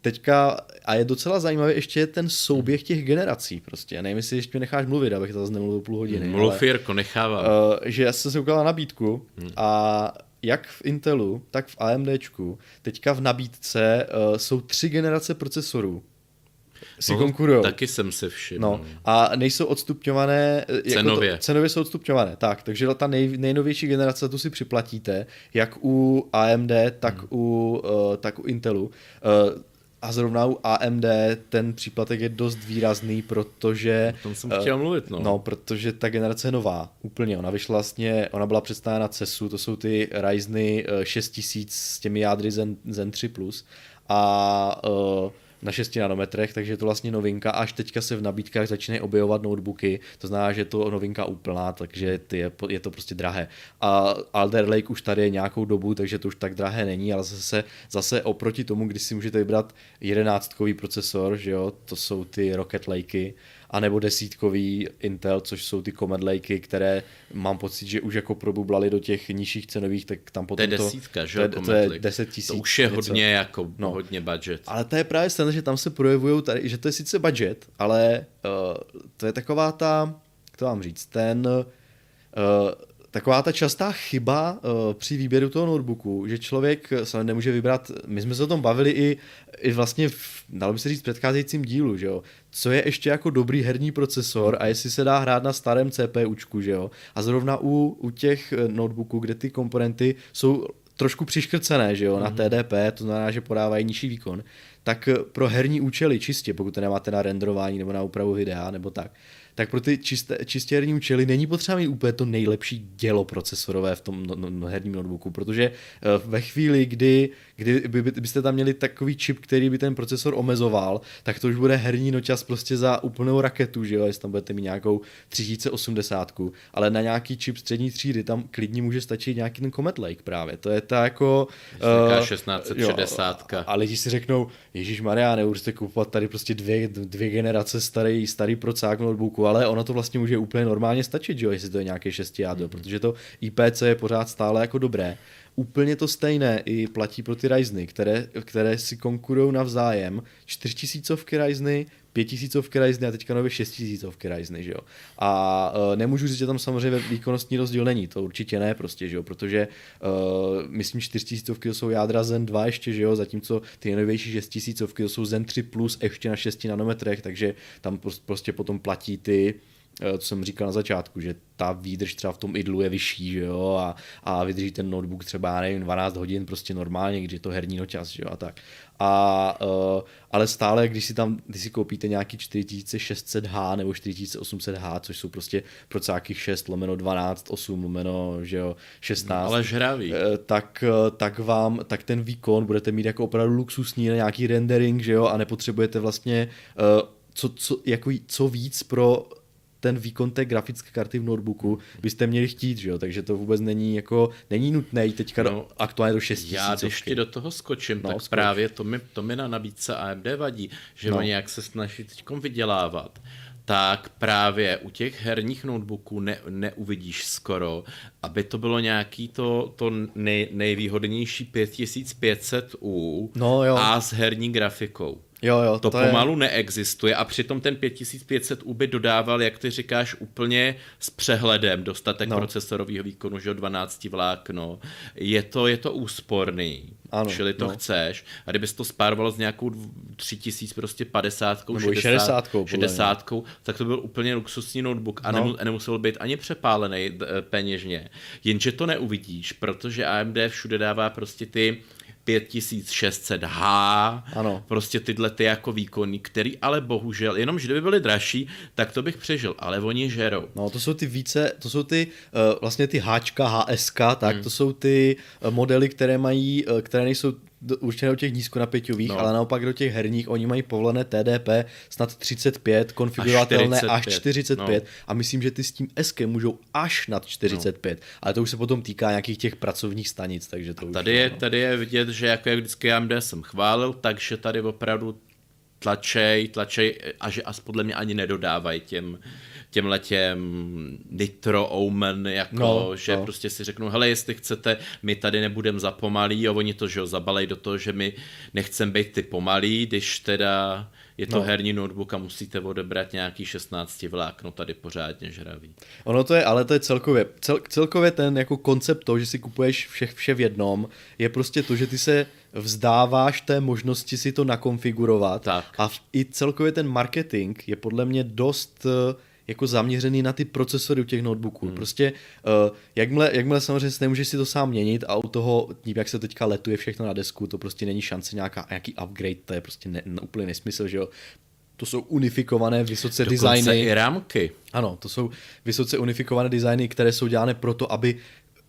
teďka, a je docela zajímavý ještě ten souběh těch generací prostě. Nevím, jestli ještě necháš mluvit, abych to zase nemluvil půl hodiny. Mluv, Jirko, nechávám. Uh, že já jsem se ukázal nabídku hmm. a jak v Intelu, tak v AMDčku teďka v nabídce uh, jsou tři generace procesorů. Si no, konkurujou. Taky jsem se všiml. No, a nejsou odstupňované. Eh, cenově. Jako to, cenově jsou odstupňované, tak. Takže ta nej, nejnovější generace tu si připlatíte, jak u AMD, tak, hmm. u, uh, tak u Intelu. Uh, a zrovna u AMD ten příplatek je dost výrazný, protože... O tom jsem uh, chtěl mluvit, no. No, protože ta generace je nová, úplně. Ona vyšla vlastně, ona byla představena na CESu, to jsou ty Ryzeny 6000 s těmi jádry Zen, Zen 3+. Plus. A uh, na 6 nanometrech, takže je to vlastně novinka. Až teďka se v nabídkách začínají objevovat notebooky, to znamená, že je to novinka úplná, takže je, je to prostě drahé. A Alder Lake už tady je nějakou dobu, takže to už tak drahé není, ale zase, zase oproti tomu, když si můžete vybrat jedenáctkový procesor, že jo, to jsou ty Rocket Lakey, anebo desítkový Intel, což jsou ty Comet Lakey, které mám pocit, že už jako probublali do těch nižších cenových, tak tam potom to je desítka, že? To, to je 10 tisíc. To už je něco. hodně jako no. hodně budget. Ale to je právě stejné, že tam se projevují tady, že to je sice budget, ale uh, to je taková ta, jak to vám říct, ten uh, taková ta častá chyba uh, při výběru toho notebooku, že člověk se nemůže vybrat, my jsme se o tom bavili i, i vlastně, v, dalo by se říct, v předcházejícím dílu, že jo, co je ještě jako dobrý herní procesor a jestli se dá hrát na starém CPUčku, že jo, a zrovna u, u těch eh, notebooků, kde ty komponenty jsou trošku přiškrcené, že jo, mm-hmm. na mhm. TDP, to znamená, že podávají nižší výkon, tak pro herní účely čistě, pokud to nemáte na renderování nebo na úpravu videa nebo tak, tak pro ty čisté, čistě herní účely není potřeba mít úplně to nejlepší dělo procesorové v tom no, no, no herním notebooku, protože uh, ve chvíli, kdy, kdy by, byste tam měli takový čip, který by ten procesor omezoval, tak to už bude herní noťas prostě za úplnou raketu, že jo, jestli tam budete mít nějakou 3080, ale na nějaký čip střední třídy tam klidně může stačit nějaký ten Comet Lake právě, to je ta jako... Uh, 1660. Jo, a lidi si řeknou, Ježíš Maria, nebudete kupovat tady prostě dvě, dvě generace starý, starý procák notebooku, ale ono to vlastně může úplně normálně stačit, že jo, jestli to je nějaké 6 jádro, mm-hmm. protože to IPC je pořád stále jako dobré. Úplně to stejné i platí pro ty Ryzeny, které, které si konkurují navzájem. 4000 Ryzeny, 5000 Ryzeny a teďka nově 6000 Ryzeny, že jo. A uh, nemůžu říct, že tam samozřejmě výkonnostní rozdíl není, to určitě ne prostě, že jo, protože uh, myslím 4000 to jsou jádra Zen 2 ještě, že jo, zatímco ty nejnovější 6000 to jsou Zen 3 plus ještě na 6 nanometrech, takže tam prostě potom platí ty Eh, co jsem říkal na začátku, že ta výdrž třeba v tom idlu je vyšší, že jo, a, a vydrží ten notebook třeba, nevím, 12 hodin prostě normálně, když je to herní nočas, že jo, a tak. A, uh, ale stále, když si tam, když si koupíte nějaký 4600H nebo 4800H, což jsou prostě procáky 6 lomeno 12, 8 lomeno, že jo, 16. No, ale žravý. Uh, tak, tak vám, tak ten výkon budete mít jako opravdu luxusní na nějaký rendering, že jo, a nepotřebujete vlastně uh, co, co, jako, co víc pro ten výkon té grafické karty v notebooku byste měli chtít, že jo? takže to vůbec není jako, není nutné jít teďka no, aktuálně do 6 Já když ti do toho skočím, no, tak skoč. právě to mi, to mi na nabídce AMD vadí, že no. oni jak se snaží teď vydělávat, tak právě u těch herních notebooků ne, neuvidíš skoro, aby to bylo nějaký to, to nej, nejvýhodnější 5500U no, jo. a s herní grafikou. Jo, jo, to, to pomalu je... neexistuje a přitom ten 5500 U by dodával, jak ty říkáš, úplně s přehledem dostatek no. procesorového výkonu, že 12 vlákno. Je to, je to úsporný. Ano, čili to no. chceš. A kdybys to spároval s nějakou 3000 prostě 50, 60, 60, 60 tak to byl úplně luxusní notebook a no. nemusel být ani přepálený peněžně. Jenže to neuvidíš, protože AMD všude dává prostě ty 5600H, ano. prostě tyhle ty jako výkony, který ale bohužel, jenom že kdyby byly dražší, tak to bych přežil, ale oni žerou. No to jsou ty více, to jsou ty uh, vlastně ty Hčka, HSK, tak hmm. to jsou ty uh, modely, které mají, uh, které nejsou určitě do těch nízkonapěťových, no. ale naopak do těch herních oni mají povolené TDP snad 35, konfigurovatelné až 45, až 45 no. a myslím, že ty s tím SK můžou až nad 45, no. ale to už se potom týká nějakých těch pracovních stanic, takže to tady už, je, no. tady je vidět, že jako jak vždycky AMD jsem chválil, takže tady opravdu tlačej, tlačej a že as podle mě ani nedodávají těm těm letěm Nitro Omen, jako, no, že no. prostě si řeknou, hele, jestli chcete, my tady nebudeme za pomalý a oni to, že jo, zabalej do toho, že my nechceme být ty pomalý, když teda je to no. herní notebook a musíte odebrat nějaký 16 vlákno tady pořádně žravý. Ono to je, ale to je celkově, cel, celkově ten jako koncept toho, že si kupuješ vše, vše v jednom, je prostě to, že ty se vzdáváš té možnosti si to nakonfigurovat tak. a i celkově ten marketing je podle mě dost uh, jako zaměřený na ty procesory u těch notebooků. Hmm. Prostě uh, jakmile, jakmile samozřejmě nemůžeš si to sám měnit a u toho, tím jak se teďka letuje všechno na desku, to prostě není šance nějaká, nějaký upgrade, to je prostě ne, ne, úplně nesmysl, že jo. To jsou unifikované vysoce Dokonce designy. i rámky. Ano, to jsou vysoce unifikované designy, které jsou dělané proto, aby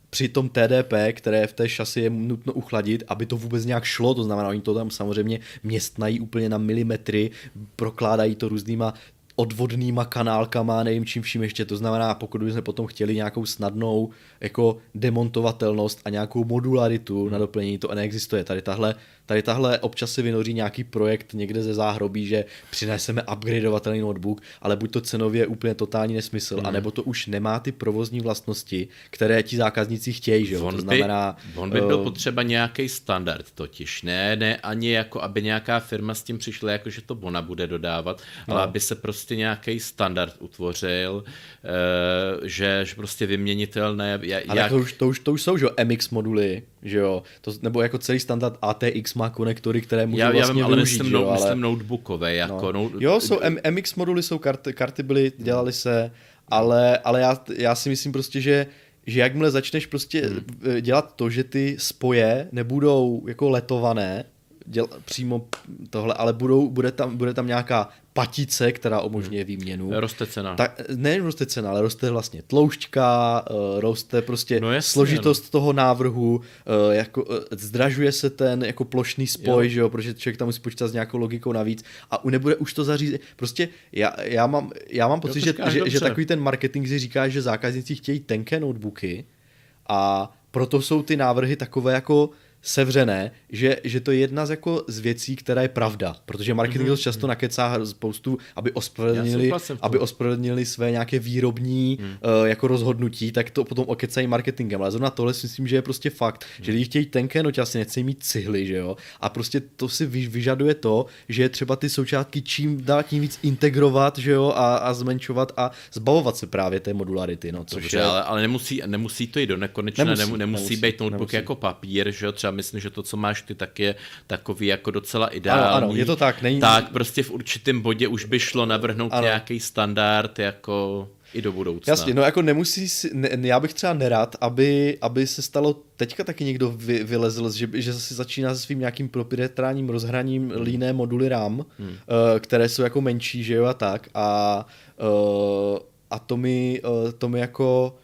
při tom TDP, které v té šasi je nutno uchladit, aby to vůbec nějak šlo, to znamená, oni to tam samozřejmě městnají úplně na milimetry, prokládají to různýma odvodnýma kanálkama, nevím čím vším ještě, to znamená, pokud bychom potom chtěli nějakou snadnou jako demontovatelnost a nějakou modularitu na doplnění, to neexistuje. Tady tahle Tady tahle občas se vynoří nějaký projekt někde ze záhrobí, že přineseme upgradeovatelný notebook, ale buď to cenově je úplně totální nesmysl, mm. anebo to už nemá ty provozní vlastnosti, které ti zákazníci chtějí, že on to znamená... By, on by byl uh, potřeba nějaký standard totiž, ne, ne ani jako, aby nějaká firma s tím přišla, jako že to ona bude dodávat, no. ale aby se prostě nějaký standard utvořil, eh, že, že prostě vyměnitelné... Jak... Ale to už, to, už, to už jsou, že MX moduly, že jo, to, nebo jako celý standard ATX má konektory, které můžou já, vlastně já vím, ale využít, myslím, jo, no, ale... myslím notebookové, jako... No. No, Jo, jsou M- MX moduly, jsou karty, karty byly, dělali se, ale, ale já, já si myslím prostě, že že jakmile začneš prostě hmm. dělat to, že ty spoje nebudou jako letované, děl, přímo tohle, ale budou, bude, tam, bude tam nějaká patice, která umožňuje Hmm. výměnu. Roste cena. Tak nejen roste cena, ale roste vlastně tloušťka, eh, roste prostě No jasně, složitost toho návrhu, eh, jako eh, zdražuje se ten jako plošný spoj, Jo. že jo, protože člověk tam musí počítat s nějakou logikou navíc a u- nebude už to zařízení. Prostě já, já, mám, já mám pocit, to že, že, že takový ten marketing si říká, že zákazníci chtějí tenké notebooky a proto jsou ty návrhy takové jako sevřené, že, že to je jedna z, jako z věcí, která je pravda, protože marketing mm-hmm. často nakecá spoustu, aby ospravedlnili, aby ospravedlnili své nějaké výrobní hmm. uh, jako rozhodnutí, tak to potom okecají marketingem. Ale zrovna tohle si myslím, že je prostě fakt, hmm. že lidi chtějí tenké noť, asi nechcejí mít cihly, že jo? A prostě to si vy, vyžaduje to, že je třeba ty součátky čím dál tím víc integrovat, že jo, a, a zmenšovat a zbavovat se právě té modularity, no, což Dobře, je... ale, ale nemusí, nemusí to jít do nekonečna, Nemusí, nemusí, nemusí, nemusí, být notebook nemusí. jako papír, že jo, třeba myslím, že to, co máš ty, tak je takový jako docela ideální. Ano, ano, je to tak, není- Tak prostě v určitém bodě už by šlo navrhnout Ano. nějaký standard jako i do budoucna. Jasně, no jako nemusí si, ne, já bych třeba nerad, aby, aby se stalo, teďka taky někdo vy, vylezl, že, že si začíná se svým nějakým proprietárním rozhraním Hmm. líné moduly RAM, hmm. uh, které jsou jako menší, že jo a tak a, uh, a to mi, uh, to mi jako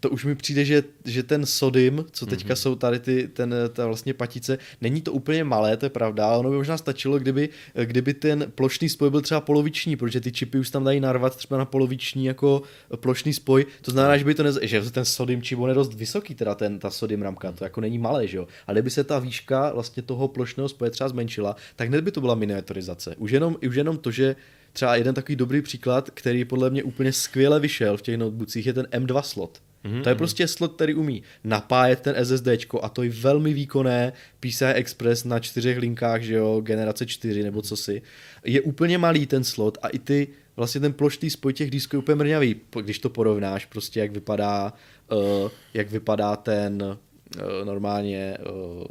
to už mi přijde, že, že ten sodim, co teďka mm-hmm. jsou tady ty, ten, ta vlastně patice, není to úplně malé, to je pravda, ale ono by možná stačilo, kdyby, kdyby ten plošný spoj byl třeba poloviční, protože ty čipy už tam dají narvat třeba na poloviční jako plošný spoj, to znamená, že by to nez... že ten sodim čip on je dost vysoký, teda ten, ta sodim ramka, to jako není malé, že jo, ale kdyby se ta výška vlastně toho plošného spoje třeba zmenšila, tak hned by to byla miniaturizace. Už jenom, už jenom to, že třeba jeden takový dobrý příklad, který podle mě úplně skvěle vyšel v těch notebookcích, je ten M2 slot. Mm-hmm. To je prostě slot, který umí napájet ten SSD a to je velmi výkonné PCI Express na čtyřech linkách, že jo, generace 4 nebo co si. Je úplně malý ten slot a i ty vlastně ten plošný spoj těch disků je úplně mrňavý, když to porovnáš, prostě jak vypadá, uh, jak vypadá ten uh, normálně uh,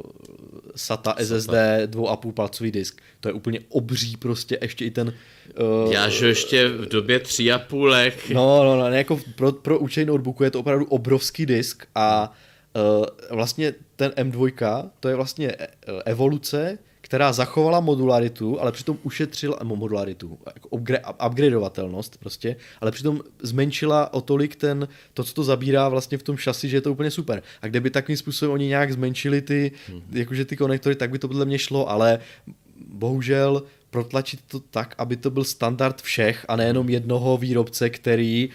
SATA SSD 2,5 palcový disk. To je úplně obří prostě, ještě i ten... Uh, Já, že ještě v době tři a půlek. No, no, no, jako pro, pro učení notebooku je to opravdu obrovský disk a uh, vlastně ten M2, to je vlastně evoluce, která zachovala modularitu, ale přitom ušetřila modularitu, jako upgra- upgradeovatelnost prostě, ale přitom zmenšila o tolik ten, to, co to zabírá vlastně v tom šasi, že je to úplně super. A kdyby takovým způsobem oni nějak zmenšili ty, hmm. jakože ty konektory, tak by to podle mě šlo, ale bohužel protlačit to tak, aby to byl standard všech a nejenom jednoho výrobce, který,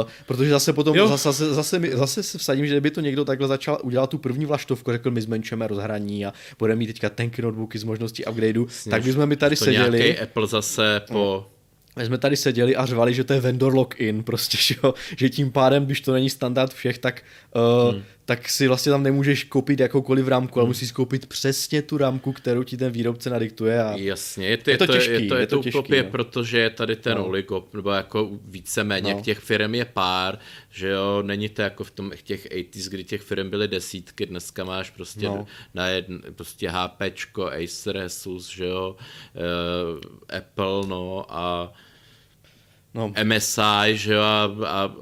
uh, protože zase potom, jo. zase, zase, zase, mi, zase se vsadím, že kdyby to někdo takhle začal udělat tu první vlaštovku, řekl, my zmenšujeme rozhraní a budeme mít teďka tenky notebooky s možností upgradeu, Sněž, tak bychom my tady to seděli. Nějaký Apple zase po... My jsme tady seděli a řvali, že to je vendor lock-in, prostě, že, jo? že tím pádem, když to není standard všech, tak, uh, hmm. Tak si vlastně tam nemůžeš koupit jakoukoliv rámku, ale musíš koupit přesně tu rámku, kterou ti ten výrobce nadiktuje. A... Jasně, je to, je to, těžký, je to, je to, je to utopie, no. protože je tady ten no. oligop, nebo jako víceméně, no. těch firm je pár, že jo, není to jako v tom těch 80s, kdy těch firm byly desítky, dneska máš prostě no. na jedn, prostě HPčko, Acer, Asus, že jo, uh, Apple, no a no. MSI, že jo, a, a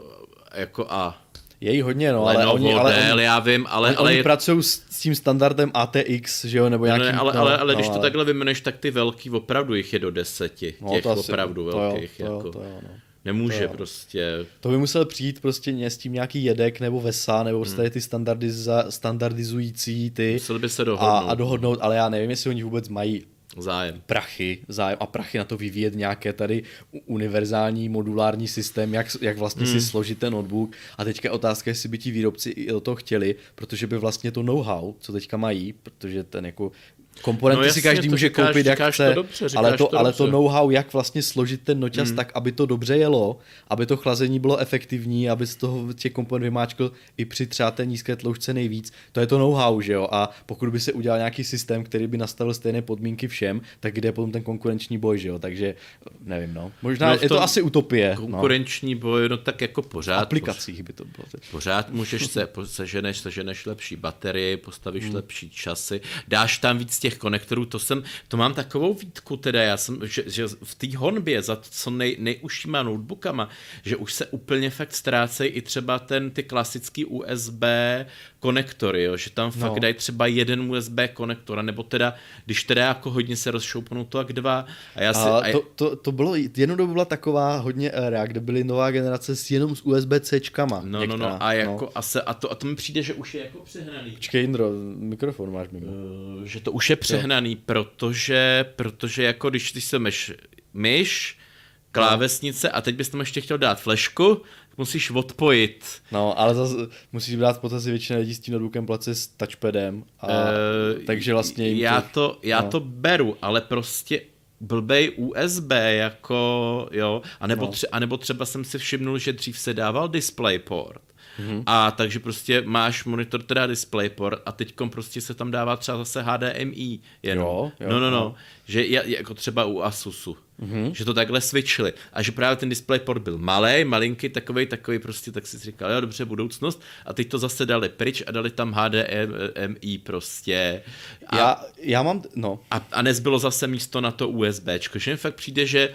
jako a je jí hodně, no, Lenovo, ale oni, ale Dell, já vím, ale... Oni, ale oni je... pracují s, s tím standardem ATX, že jo, nebo nějaký... No, ne, ale, no, ale, ale no, když to ale... takhle vymeneš, tak ty velký opravdu jich je do deseti, no, těch asi, opravdu to velkých, jo, to jako... Jo, to jo, no. Nemůže to jo. prostě. To by musel přijít prostě s tím nějaký jedek nebo VESA, nebo prostě hmm. ty standardiza, standardizující ty. Musel by se dohodnout. A, a dohodnout, ale já nevím, jestli oni vůbec mají zájem. Prachy, zájem a prachy na to vyvíjet nějaké tady univerzální modulární systém, jak, jak vlastně hmm. si složit ten notebook. A teďka je otázka, jestli by ti výrobci i do toho chtěli, protože by vlastně to know-how, co teďka mají, protože ten jako Komponenty No si jasně, každý to může říkáš- koupit, jak říkáš to chce, dobře, ale to, to ale to dobře. know-how, jak vlastně složit ten noťaz hmm. tak, aby to dobře jelo, aby to chlazení bylo efektivní, aby z toho těch komponent vymáčkl i při třeba té nízké tloušťce nejvíc, to je to know-how, že jo? A pokud by se udělal nějaký systém, který by nastavil stejné podmínky všem, tak kde je potom ten konkurenční boj, že jo? Takže nevím, no. Možná No, no, je to asi utopie. No. Konkurenční boj, no tak jako V pořád. aplikacích by to bylo. teď. Pořád můžeš se, seženeš, seženeš lepší baterie, postavíš hmm. lepší časy, dáš tam víc těch konektorů, to jsem, to mám takovou výtku teda, já jsem, že, že v té honbě za to, co nej, nejužšíma notebookama, že už se úplně fakt ztrácejí i třeba ten, ty klasický USB konektory, jo, že tam fakt No. dají třeba jeden USB konektor, nebo teda, když teda jako hodně se rozšoupnou to jak dva, a já si, A a, to, to, to bylo, jednou dobu byla taková hodně éra, kde byly nová generace s jenom s USB-Cčkama. no, no, no, a jako, a, se, a, to, a to mi přijde, že už je jako přehnaný. Počkej, Indro, mikrofon máš mimo. Eh, že to už je přehnaný, protože, protože jako když ty se myš, myš, klávesnice a teď bys tam ještě chtěl dát flešku, tak musíš odpojit. No, ale zase musíš brát v potaz, že většina lidí s tím notebookem place s touchpadem. A, Eh, takže vlastně jim já to, to, já no. to beru, ale prostě blbej USB, jako, jo, anebo, No. tře, anebo třeba jsem si všimnul, že dřív se dával DisplayPort. Mm-hmm. A takže prostě máš monitor, teda DisplayPort a teď prostě se tam dává třeba zase HDMI jenom. Jo, jo, no, no, no. Že je, jako třeba u Asusu. Mhm. Mm-hmm. Že to takhle switchili. A že právě ten DisplayPort byl malý, malinký, takový, takový prostě, tak si říkal, jo, dobře, budoucnost. A teď to zase dali pryč a dali tam HDMI prostě. A, Já, já mám, no, a, a nezbylo zase místo na to USBčko. Že mi fakt přijde, že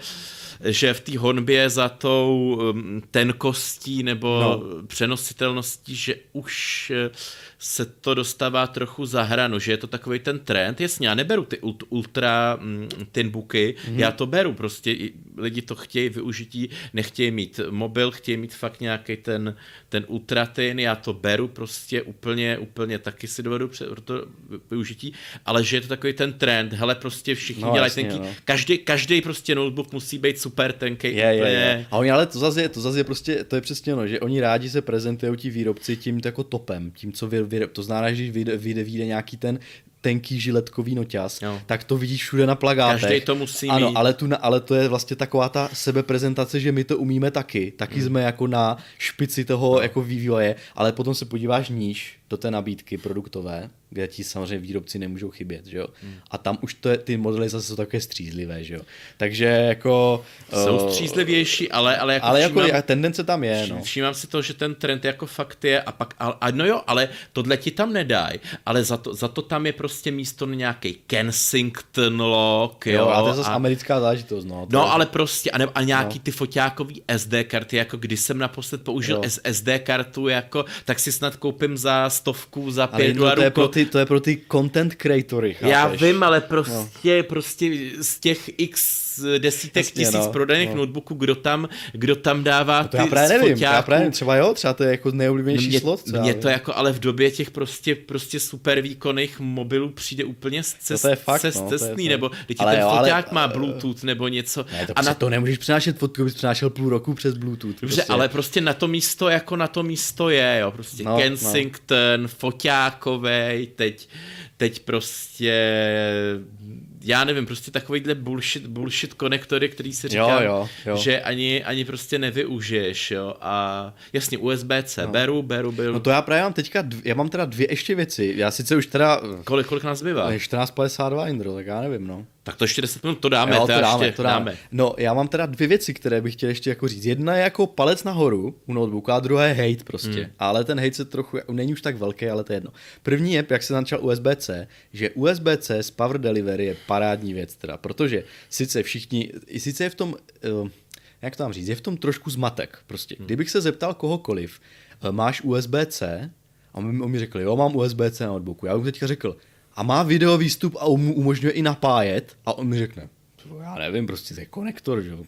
že v té honbě za tou um, tenkostí nebo No. no. přenositelností, že už eh, se to dostává trochu za hranu, že je to takový ten trend. Jasně, já neberu ty ult, ultra mm, tinbooky, mm-hmm. já to beru, prostě lidi to chtějí využití, nechtějí mít mobil, chtějí mít fakt nějaký ten, ten ultratin, já to beru prostě úplně, úplně taky si dovedu pro to využití, ale že je to takový ten trend, hele prostě všichni No, dělají jasně, tenký, no. každý, každý prostě notebook musí být super tenký, je, je, úplně, je. A oni ale to zase je, to zase je prostě, to je přesně ono, že oni rádi se prezentují ti výrobci tím jako topem, tím, co vy, vy, to znamená, že když vyjde, vyjde, vyjde nějaký ten tenký žiletkový noťaz, Jo. tak to vidíš všude na plagátech. Každej to musí ano, mít. Ale, tu, ale to je vlastně taková ta sebeprezentace, že my to umíme taky. Taky Hmm. jsme jako na špici toho jako vývoje, ale potom se podíváš níž do té nabídky produktové, kde ti samozřejmě výrobci nemůžou chybět, že jo. Hmm. A tam už to je, ty modely zase jsou také střízlivé, že jo. Takže jako... jsou eh, střízlivější, ale, ale jako, ale jako všímám- tendence tam je, no. Všímám si to, že ten trend jako fakt je a pak, a, a no jo, ale tohle ti tam nedají, ale za to, za to tam je prostě místo na nějaký Kensington lock, jo. Jo, a to je zase a, americká záležitost, no. No, je- ale prostě, a, ne, a nějaký ty foťákový SD karty, jako když jsem naposled použil Jo. SD kartu, jako, tak si snad koupím za stovku, za pět dolarů. to, je pro ko- ty, to je pro ty content creatory, Já chápeš? vím, ale prostě, no. prostě z těch x desítek Jasně, tisíc no, prodaných no. notebooků, kdo tam, kdo tam dává To ty já právě nevím, já právě nevím, třeba jo, třeba to je jako nejoblíbenější mě, slot. třeba, mě jo. to jako, ale v době těch prostě, prostě super výkonných mobilů přijde úplně cest, to je fakt, cest, no, to je nebo teď Ale ten jo, ale- foťák má Bluetooth nebo něco. Ne, to, a na to nemůžeš přinášet fotku, bys přinášel půl roku přes Bluetooth. Dobře, prostě. ale prostě na to místo, jako na to místo je, jo, prostě No, no, Kensington, no. foťákovej, teď, teď prostě, já nevím, prostě takovýhle bullshit, bullshit konektory, který si Jo, říkám, jo, jo. že ani, ani prostě nevyužiješ, jo, a jasně USB-C no. beru, beru, beru, No to já právě mám teďka, dv- já mám teda dvě ještě věci. Já sice už teda kolik, kolik nás zbývá? je 14.52 Indro, tak já nevím, no. Tak to ještě 10 minut, to dáme, jo, to, dáme, ještě to dáme. No, já mám teda dvě věci, které bych chtěl ještě jako říct. Jedna je jako palec nahoru u notebooku a druhá je hate prostě. Hmm. Ale ten hate se trochu, není už tak velký, ale to je jedno. První je, jak se začal USB-C, že USB-C s Power Delivery je parádní věc teda, protože sice všichni, i sice je v tom, uh, jak to mám říct, je v tom trošku zmatek prostě. Hmm. Kdybych se zeptal kohokoliv, uh, máš USB-C? A on mi, řekl, jo, mám USB-C na notebooku. Já bych teďka řekl, a má video výstup a mu umožňuje i napájet? A on mi řekne, "To já nevím, prostě to je konektor, že jo.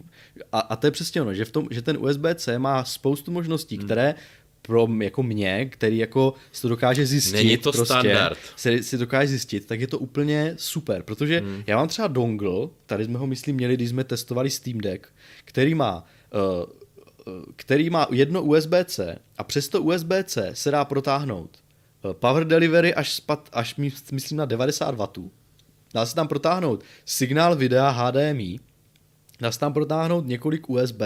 A, a to je přesně ono, že, v tom, že ten USB-C má spoustu možností, hmm. které pro jako mě, který jako si to dokáže zjistit, Není to prostě, standard. Si, si dokáže zjistit, tak je to úplně super, protože hmm. já mám třeba dongle, tady jsme ho myslím měli, když jsme testovali Steam Deck, který má uh, který má jedno USB-C a přes to USB-C se dá protáhnout power delivery až, spat, až my- myslím na 90 W dá se tam protáhnout signál videa HDMI, dá se tam protáhnout několik USB,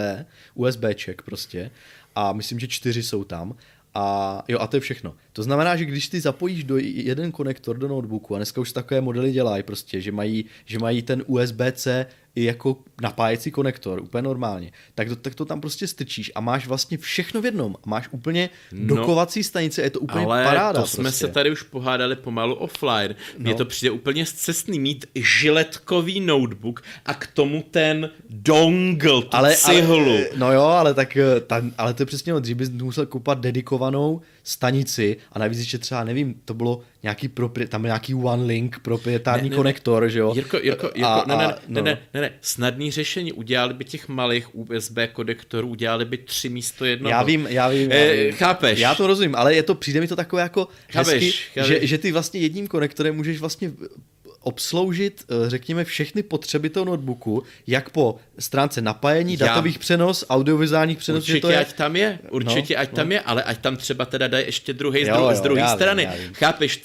USBček prostě a myslím, že čtyři jsou tam a jo, a to je všechno. To znamená, že když ty zapojíš do jeden konektor do notebooku, a dneska už takové modely dělají prostě, že mají, že mají ten USB-C i jako napájecí konektor, úplně normálně, tak to, tak to tam prostě strčíš a máš vlastně všechno v jednom. Máš úplně no, dokovací stanice, je to úplně ale paráda. to jsme prostě. se tady už pohádali pomalu offline. Mně no. to přijde úplně zcestný mít žiletkový notebook a k tomu ten dongle, tu ale, cihlu. Ale, no jo, ale tak, ta, ale to je přesně, dřív bys musel koupat dedikovanou stanici a navíc ještě třeba, nevím, to bylo nějaký propri, tam nějaký one link proprietární ne, ne, konektor, že jo? Jirko, Jirko, Jirko a, ne, ne, ne, no. ne, ne, ne, snadný řešení, udělali by těch malých USB konektorů, udělali by tři místo jednoho. Já vím, já vím. Já vím. E, chápeš. Já to rozumím, ale je to, přijde mi to takové jako chápeš, hezky, chápeš. Že, že ty vlastně jedním konektorem můžeš vlastně obsloužit, eh, řekněme, všechny potřeby toho notebooku, jak po stránce napájení, Já... datových přenos, audiovizuálních přenos. Určitě to je... ať tam je, určitě no, ať no. tam je, ale ať tam třeba teda dají ještě druhý jo, z, dru- z druhé strany. Vím, vím. Chápeš?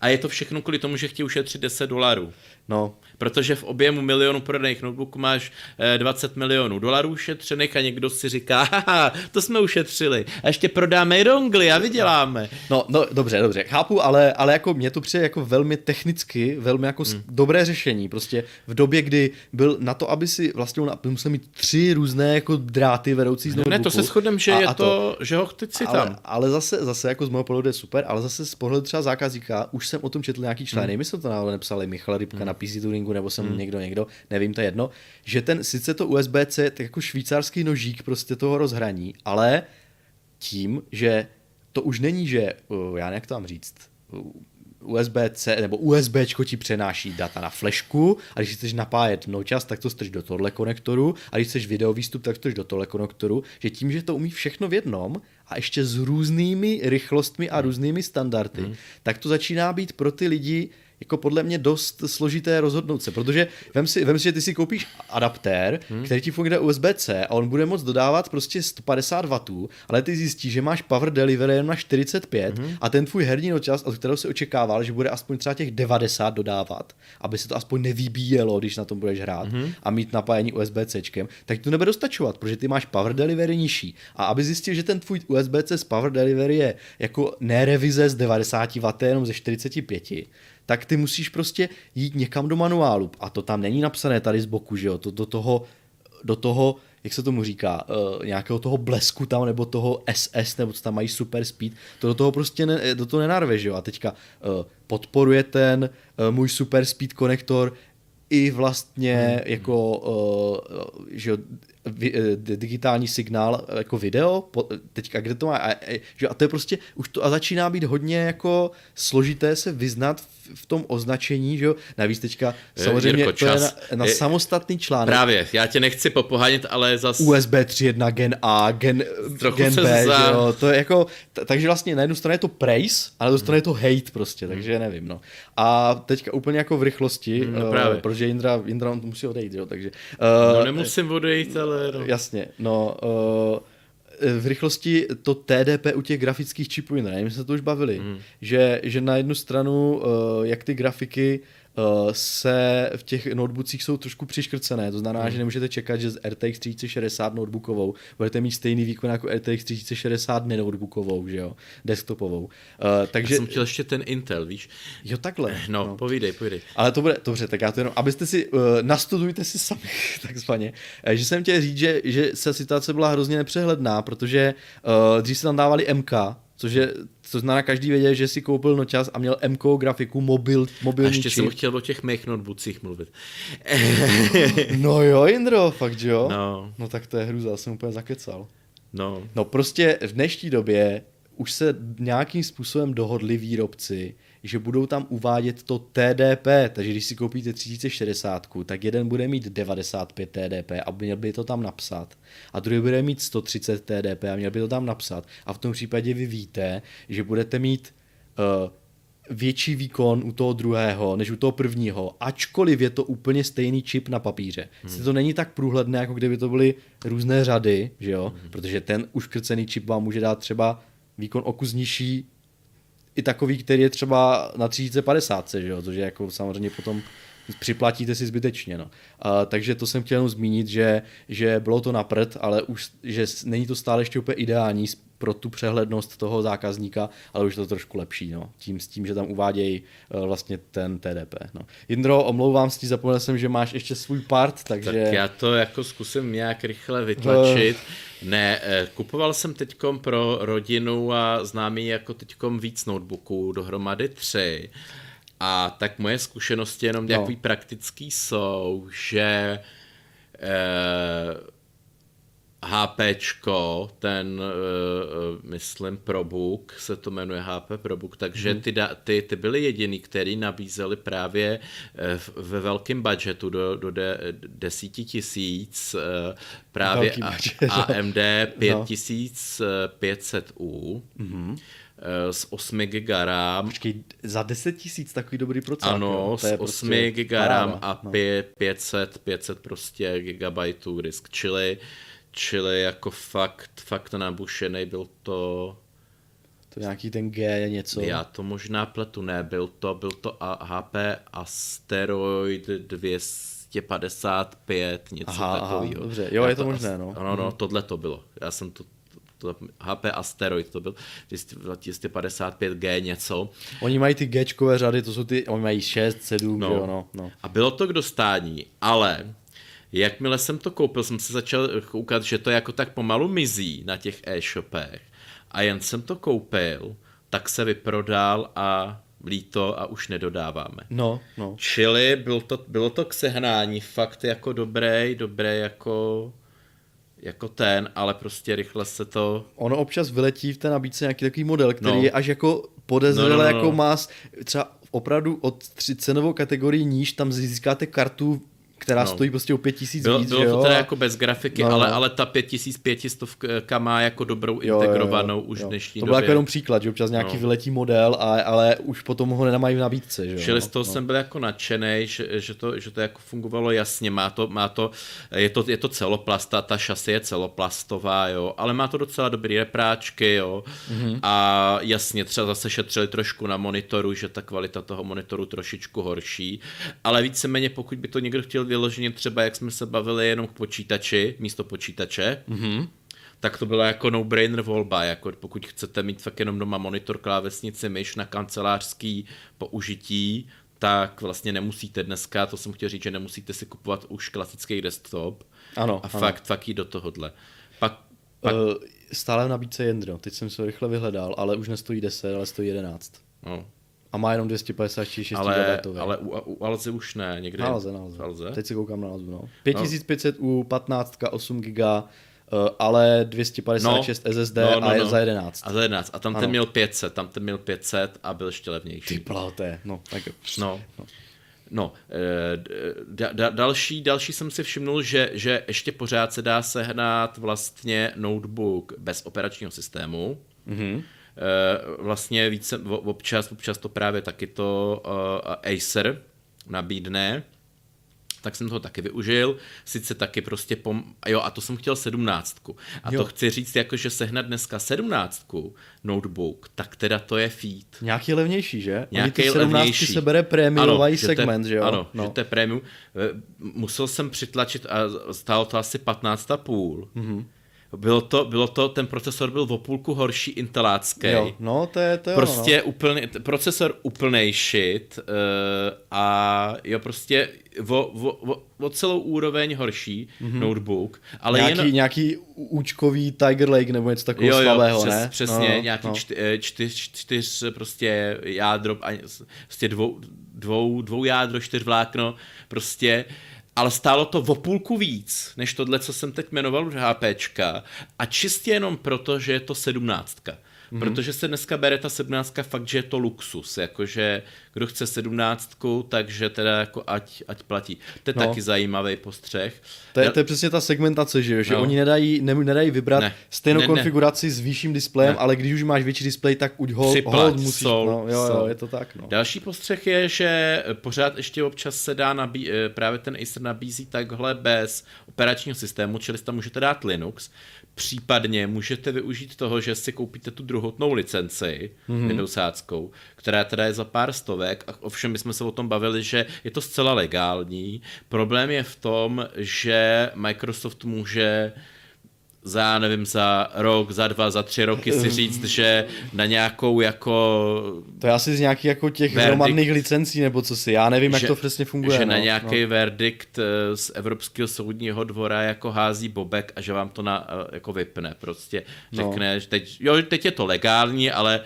A je to všechno kvůli tomu, že chtějí ušetřit 10 dolarů. No. Protože v objemu milionu prodaných notebooků máš 20 eh, milionů dolarů ušetřených a někdo si říká, haha, to jsme ušetřili. A ještě prodáme rongly a vyděláme. No, no dobře, dobře, chápu, ale, ale jako mě to přijde jako velmi technicky, velmi jako hmm. dobré řešení. Prostě v době, kdy byl na to, aby si vlastně musel mít tři různé jako dráty vedoucí z notebooku. Ne, to se shodem, že a, je a to, to, že ho chci ale, tam. Ale zase, zase jako z mého pohledu je super, ale zase z pohledu třeba zákazníka, už jsem o tom četl nějaký článek, hmm. my jsme to náhodou nepsali, Michal Rybka hmm. na PC Turingu, nebo jsem hmm. někdo, někdo, nevím, to je jedno, že ten, sice to USB-C, tak jako švýcarský nožík prostě toho rozhraní, ale tím, že to už není, že, já jak to mám říct, USB-C nebo USB ti přenáší data na flešku a když chceš napájet nočas, tak to strč do tohle konektoru a když chceš video výstup, tak to strč do tohle konektoru, že tím, že to umí všechno v jednom a ještě s různými rychlostmi a různými standardy, hmm. tak to začíná být pro ty lidi jako podle mě dost složité rozhodnout se, protože vem si, vem si že ty si koupíš adaptér, hmm. který ti funguje USB-C a on bude moct dodávat prostě 150 W, ale ty zjistíš, že máš power delivery jen na 45 hmm. a ten tvůj herní čas, od kterého se očekával, že bude aspoň třeba těch 90 dodávat, aby se to aspoň nevybíjelo, když na tom budeš hrát hmm. a mít napájení USB-C, tak to nebude dostačovat, protože ty máš power delivery nižší. A aby zjistil, že ten tvůj USB-C z power delivery je jako nerevize z 90 W, jenom ze 45, tak ty musíš prostě jít někam do manuálu. A to tam není napsané tady z boku, že jo? To do toho, do toho jak se tomu říká, uh, nějakého toho blesku tam, nebo toho SS, nebo co tam mají super speed, to do toho prostě ne, do toho nenarve, že jo? A teďka uh, podporuje ten uh, můj super speed konektor i vlastně hmm. jako, uh, že Eh, digitální signál eh, jako video, teďka kde to má, a, že, a to je prostě, už to a začíná být hodně jako složité se vyznat v, v tom označení, že jo, navíc teďka samozřejmě Jirko, to je na, na je, samostatný článek. Právě, já tě nechci popohánět, ale zas... USB 3.1 Gen A, Gen, gen B, za... že jo, to je jako, t- takže vlastně na jednu stranu je to praise, a na druhou stranu je to hate prostě, takže nevím, no. A teďka úplně jako v rychlosti, no, uh, protože Indra, Indra on musí odejít, jo, takže... Uh, no nemusím odejít, ale ale... No. Jasně, no... Uh, v rychlosti to TDP u těch grafických čipů, ne, my jsme to už bavili, mm. že, že na jednu stranu, uh, jak ty grafiky Eh, se v těch notebookcích jsou trošku přiškrcené, to znamená, hmm. že nemůžete čekat, že z RTX 3060 notebookovou budete mít stejný výkon jako RTX 3060 nenotebookovou, že jo, desktopovou. Uh, takže... Já jsem chtěl ještě ten Intel, víš? Jo, takhle. No, no. povídej, povídej. Ale to bude, dobře, tak já to jenom, abyste si, uh, nastudujte si sami, takzvaně, že jsem chtěl říct, že, že se situace byla hrozně nepřehledná, protože uh, dřív se tam dávali MK, což je, co znamená každý věděl, že si koupil nočas a měl MK grafiku, mobil, mobilní A ještě čip. jsem chtěl o těch mých notebookcích mluvit. no jo, Indro, fakt jo? No. No tak to je hruza, jsem úplně zakecal. No. No prostě v dnešní době už se nějakým způsobem dohodli výrobci, že budou tam uvádět to TDP, takže když si koupíte 3060, tak jeden bude mít 95 TDP a měl by to tam napsat a druhý bude mít 130 TDP a měl by to tam napsat a v tom případě vy víte, že budete mít uh, větší výkon u toho druhého než u toho prvního, ačkoliv je to úplně stejný čip na papíře. Hmm. to není tak průhledné, jako kdyby to byly různé řady, že jo? Hmm. Protože ten uškrcený čip vám může dát třeba výkon o kus nižší i takový, který je třeba na 3050, že jo? což je jako samozřejmě potom připlatíte si zbytečně. No. A, takže to jsem chtěl jenom zmínit, že, že bylo to na prd, ale už že není to stále ještě úplně ideální pro tu přehlednost toho zákazníka, ale už je to trošku lepší, no. tím s tím, že tam uvádějí uh, vlastně ten TDP. No. Jindro, omlouvám se, zapomněl jsem, že máš ještě svůj part, takže... Tak já to jako zkusím nějak rychle vytlačit. Uh... Ne, eh, kupoval jsem teďkom pro rodinu a známý jako teďkom víc notebooků, dohromady tři. A tak moje zkušenosti jenom no. takový praktický jsou, že eh, HPčko, ten, uh, myslím, ProBook, se to jmenuje HP ProBook, takže hmm. ty, ty, ty byly jediný, který nabízeli právě uh, ve velkém budgetu do, do de, desíti tisíc uh, právě budget, AMD 5500U. No. Mm-hmm s 8 GB RAM. Počkej, za 10 tisíc takový dobrý procesor. Ano, s 8 prostě GB RAM a no. 500, 500 prostě gigabajtů disk, čili Čili jako fakt, fakt nabušený byl to... To nějaký ten G něco. Já to možná pletu, ne, byl to, byl to HP Asteroid 255, něco aha, takového. Dobře, jo, Já je to, to možné, no. Ano, no, mhm. tohle to bylo. Já jsem to, to HP Asteroid, to byl 255G něco. Oni mají ty Gčkové řady, to jsou ty, oni mají 6, 7, no. jo, no, no. A bylo to k dostání, ale Jakmile jsem to koupil, jsem se začal koukat, že to jako tak pomalu mizí na těch e-shopech. A jen jsem to koupil, tak se vyprodal a líto a už nedodáváme. No, no. Čili byl to, bylo to k sehnání fakt jako dobré, dobré jako jako ten, ale prostě rychle se to... Ono občas vyletí v té nabídce nějaký takový model, který no. je až jako podezřelé, no, no, no. jako no. má třeba opravdu od tři cenovou kategorii níž, tam získáte kartu která no. stojí prostě o pět tisíc bylo, víc, Bylo to teda jako bez grafiky, no, ale, no. ale ta pět tisíc pětistovka má jako dobrou jo, integrovanou jo, jo, už jo. dnešní To byl jako jenom příklad, že občas nějaký no. vyletí model, ale, ale už potom ho nemají v nabídce. Že Čili z toho no. jsem byl jako nadšený, že, že, to, že to jako fungovalo jasně, má to, má to, je to, je to celoplasta, ta šasy je celoplastová, jo, ale má to docela dobrý repráčky, jo, mm-hmm. a jasně třeba zase šetřili trošku na monitoru, že ta kvalita toho monitoru trošičku horší, ale víceméně pokud by to někdo chtěl vyloženě třeba, jak jsme se bavili, jenom k počítači, místo počítače, mm-hmm. tak to byla jako no-brainer volba, jako pokud chcete mít fakt jenom doma monitor, klávesnici, myš na kancelářský použití, tak vlastně nemusíte dneska, to jsem chtěl říct, že nemusíte si kupovat už klasický desktop ano, a ano. fakt, fakt jít do tohohle. Pak, pak... Uh, stále v nabídce Jendro, teď jsem se rychle vyhledal, ale už nestojí 10, ale stojí 11. No, a má jenom 256 ale, GB. Ale u, u Alze už ne, někde. Alze, na Alze. Alze. Teď se koukám na Alzu, no. 5500 no. u 15, 8 GB, ale 256 no, SSD no, no, a je no. za 11. A za 11. A tam ano. ten měl 500, tam ten měl 500 a byl ještě levnější. Ty pláte, no. Tak no. no. No, eh, da, da, další, další jsem si všimnul, že, že ještě pořád se dá sehnat vlastně notebook bez operačního systému. Mm-hmm vlastně více, občas, občas to právě taky to uh, Acer nabídne, tak jsem toho taky využil, sice taky prostě pom... jo, a to jsem chtěl sedmnáctku. A jo. to chci říct, jako že sehnat dneska sedmnáctku notebook, tak teda to je feed. Nějaký levnější, že? Nějaký levnější. se bere prémiový segment, že jo? Ano, no. že to je prémium. Eh, musel jsem přitlačit a stálo to asi 15,5. Mm-hmm bylo to, bylo to, ten procesor byl o půlku horší intelácký. Jo, no to je to Prostě no. úplný, procesor úplnej shit uh, a jo prostě o, o, o, o celou úroveň horší mm-hmm. notebook. Ale nějaký, jen... nějaký účkový Tiger Lake nebo něco takového jo, jo, slabého, přes, ne? Přesně, no, nějaký no. Čty, eh, čtyř, čtyř prostě jádro, prostě dvou, dvou, dvou jádro, čtyř vlákno, prostě ale stálo to o půlku víc, než tohle, co jsem teď jmenoval už HPčka a čistě jenom proto, že je to sedmnáctka. Mm-hmm. Protože se dneska bere ta sedmnáctka fakt, že je to luxus, jakože kdo chce sedmnáctku, takže teda jako ať, ať platí. To je no. taky zajímavý postřeh. To je, to je přesně ta segmentace, že, jo? že no. oni nedají, ne, nedají vybrat ne. stejnou ne, konfiguraci ne. s vyšším displejem, ne. ale když už máš větší displej, tak už ho hold musíš. Sol, no, jo, jo, je to tak. No. Další postřeh je, že pořád ještě občas se dá nabí, eh, právě ten Acer nabízí takhle bez operačního systému, čili tam můžete dát Linux, Případně můžete využít toho, že si koupíte tu druhotnou licenci mm-hmm. Windowsáckou, která teda je za pár stovek, a ovšem my jsme se o tom bavili, že je to zcela legální. Problém je v tom, že Microsoft může za, nevím, za rok, za dva, za tři roky si říct, že na nějakou jako... To je asi z nějakých jako těch verdikt, hromadných licencí, nebo co si, já nevím, že, jak to přesně funguje. Že no, na nějaký no. verdikt eh, z Evropského soudního dvora jako hází bobek a že vám to na, eh, jako vypne, prostě řekne, no. že teď, jo, teď je to legální, ale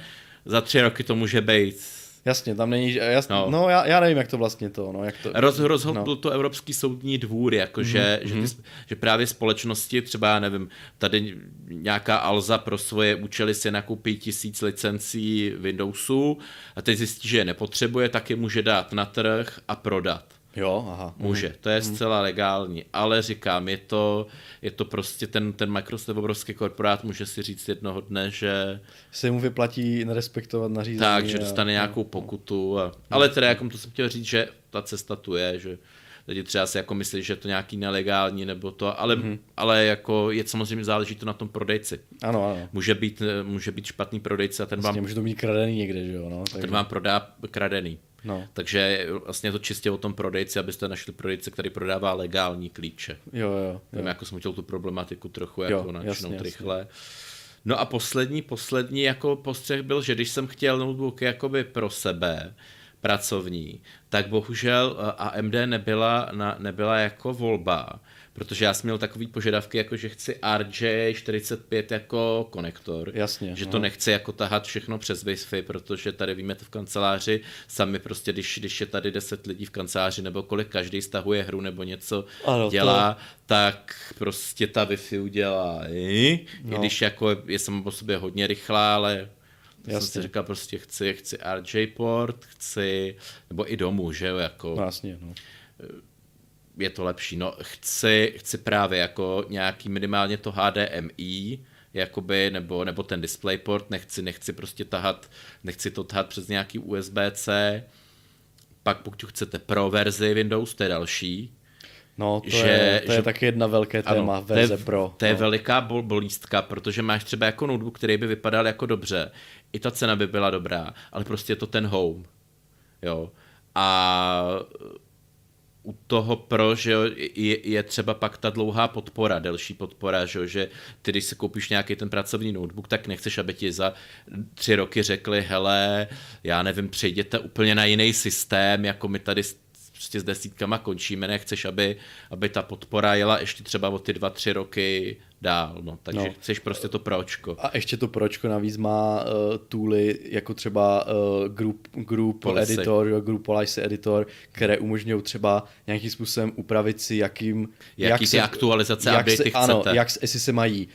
za tři roky to může být Jasně, tam není, jasně, no, no já, já, nevím, jak to vlastně to, no, jak to. Roz, rozhodl no. to Evropský soudní dvůr, jakože, mm-hmm. že, mhm. že právě společnosti, třeba, já nevím, tady nějaká Alza pro svoje účely si nakoupí tisíc licencí Windowsu a teď zjistí, že je nepotřebuje, tak je může dát na trh a prodat. Jo, aha. Může, mhm. to je mhm. zcela legální, ale říkám, je to, je to prostě ten, ten Microsoft obrovský korporát může si říct jednoho dne, že... Se mu vyplatí nerespektovat nařízení. Tak, že dostane a... nějakou pokutu. A... Ale teda, jako to jsem chtěl říct, že ta cesta tu je, že lidi třeba si jako myslí, že je to nějaký nelegální nebo to, ale, mm-hmm. ale jako je samozřejmě záleží to na tom prodejci. Ano, ano. Může být, může být špatný prodejce a ten vlastně vám... může to být kradený někde, že jo, no. Tak... Ten vám prodá kradený. No. Takže vlastně je to čistě o tom prodejci, abyste našli prodejce, který prodává legální klíče. Jo, jo. jo. jako jsem chtěl tu problematiku trochu jako načnout rychle. Jasně. No a poslední, poslední jako postřeh byl, že když jsem chtěl notebook jakoby pro sebe, pracovní, tak bohužel AMD nebyla, na, nebyla jako volba, protože já jsem měl takový požadavky, jako že chci RJ45 jako konektor. Jasně. Že to no. nechci jako tahat všechno přes Wi-Fi, protože tady víme to v kanceláři, sami prostě, když, když je tady 10 lidí v kanceláři, nebo kolik každý stahuje hru nebo něco ano, dělá, to... tak prostě ta Wi-Fi udělá. I, no. I když jako je, je sama po sobě hodně rychlá, ale já jsem si říkal prostě chci, chci RJ port, chci, nebo i domů, že jo, jako. No, jasně, no. Je to lepší, no chci, chci právě jako nějaký minimálně to HDMI, jakoby, nebo, nebo ten DisplayPort, nechci, nechci prostě tahat, nechci to tahat přes nějaký USB-C, pak pokud chcete pro verzi Windows, to je další, No, to, že, je, to že, je taky jedna velké téma, ano, verze to je, Pro. To je no. veliká bol, bolístka, protože máš třeba jako notebook, který by vypadal jako dobře, i ta cena by byla dobrá, ale prostě je to ten home. Jo. A u toho pro, že je, je třeba pak ta dlouhá podpora, delší podpora, že, že ty, když si koupíš nějaký ten pracovní notebook, tak nechceš, aby ti za tři roky řekli, hele, já nevím, přejděte úplně na jiný systém, jako my tady prostě s desítkama končíme, nechceš, aby, aby ta podpora jela ještě třeba o ty dva, tři roky dál, no, takže no. chceš prostě to pročko. A ještě to pročko navíc má uh, tooly, jako třeba uh, Group, group policy. Editor, Group Policy Editor, které umožňují třeba nějakým způsobem upravit si, jakým... Jaký jak ty se, aktualizace, jak se, chcete. Ano, jak, jestli se mají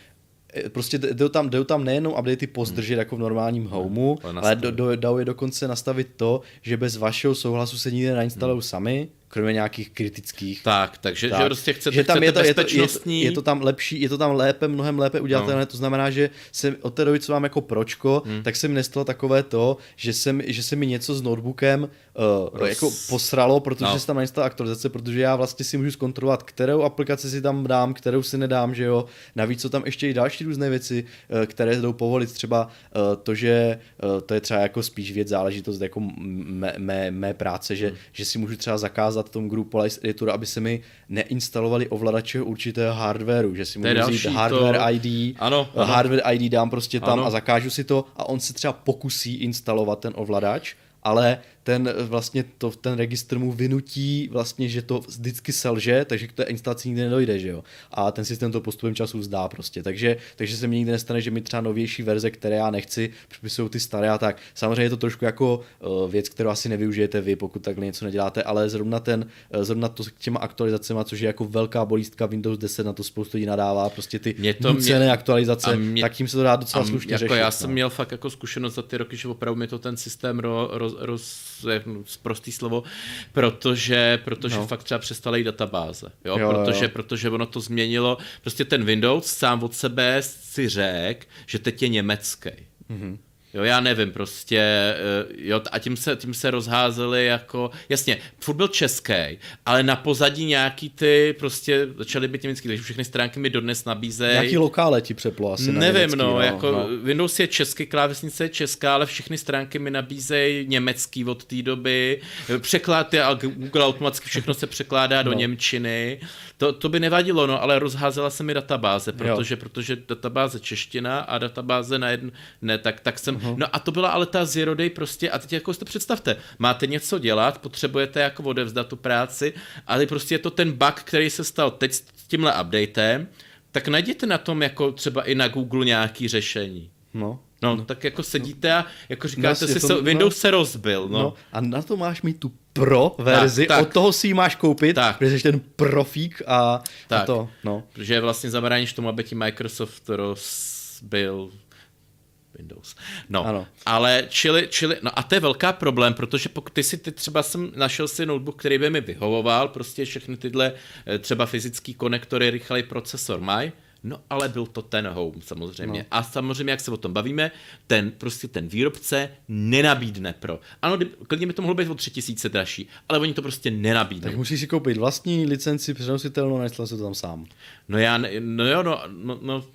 prostě jdou tam, jdou tam nejenom updaty pozdržet hmm. jako v normálním hmm. homeu, hmm. ale do, do, dou je dokonce nastavit to, že bez vašeho souhlasu se nikdy nainstalují hmm. sami, kromě nějakých kritických. Tak, takže tak, že prostě chcete, že tam chcete je to, bezpečnostní... Je to, je, to, je to tam lepší, je to tam lépe, mnohem lépe udělatelné, no. to znamená, že se od té doby, co mám jako pročko, hmm. tak se mi nestalo takové to, že, jsem, že se mi něco s notebookem uh, Roz... jako posralo, protože no. se tam nainstala aktualizace, protože já vlastně si můžu zkontrolovat, kterou aplikaci si tam dám, kterou si nedám, že jo. Navíc jsou tam ještě i další různé věci, uh, které jdou povolit, třeba uh, to, že uh, to je třeba jako spíš věc záležitost jako mé, mé, mé práce, že, hmm. že si můžu třeba zakázat tomu Group Police Editoru, aby se mi neinstalovali ovladače určitého hardwareu, že si můžu vzít hardware to... ID, ano, ano. hardware ID dám prostě tam ano. a zakážu si to a on se třeba pokusí instalovat ten ovladač, ale ten vlastně to, ten registr mu vynutí vlastně, že to vždycky selže, takže k té instalaci nikdy nedojde, že jo. A ten systém to postupem času vzdá prostě. Takže, takže se mi nikdy nestane, že mi třeba novější verze, které já nechci, připisují ty staré a tak. Samozřejmě je to trošku jako uh, věc, kterou asi nevyužijete vy, pokud takhle něco neděláte, ale zrovna ten, uh, zrovna to s těma aktualizacemi, což je jako velká bolístka Windows 10, na to spoustu lidí nadává, prostě ty mě to nucené mě, aktualizace, mě, tak tím se to dá docela slušně jako řešit. Já jsem no. měl fakt jako zkušenost za ty roky, že opravdu mi to ten systém ro, roz, roz prostý slovo, protože, protože no. fakt třeba přestala jít databáze, jo? Jo, protože, jo. protože ono to změnilo, prostě ten Windows sám od sebe si řek, že teď je německý. Mm-hmm. Jo, já nevím, prostě, eh, jo, a tím se, tím se rozházeli jako, jasně, furt byl český, ale na pozadí nějaký ty, prostě začaly být německý, takže všechny stránky mi dodnes nabízejí. Nějaký lokále ti přeplo asi Nevím, německý, no, no, jako no. Windows je český, klávesnice je česká, ale všechny stránky mi nabízejí německý od té doby, překlad je, Google automaticky všechno se překládá no. do Němčiny, to, to by nevadilo, no, ale rozházela se mi databáze, protože, protože databáze čeština a databáze na jedn, ne, tak, tak jsem, uh-huh. no a to byla ale ta zero day prostě, a teď jako si to představte, máte něco dělat, potřebujete jako odevzdat tu práci, ale prostě je to ten bug, který se stal teď s tímhle updatem, tak najděte na tom jako třeba i na Google nějaký řešení. No. No, no, tak jako sedíte a jako říkáte no, si, to, se, Windows no, se rozbil, no. no. A na to máš mít tu pro verzi, tak, tak. od toho si ji máš koupit, tak. protože jsi ten profík a, tak. a to, no. Protože vlastně zabráníš tomu, aby ti Microsoft rozbil Windows. No, ano. ale čili, čili, no a to je velká problém, protože pokud ty si ty třeba jsem našel si notebook, který by mi vyhovoval, prostě všechny tyhle eh, třeba fyzický konektory, rychlej procesor mají, No ale byl to ten home samozřejmě. No. A samozřejmě, jak se o tom bavíme, ten prostě ten výrobce nenabídne pro. Ano, klidně by to mohlo být o tři tisíce dražší, ale oni to prostě nenabídnou. Tak musíš si koupit vlastní licenci přenositelnou, a se to tam sám. No já, no jo, no, no, no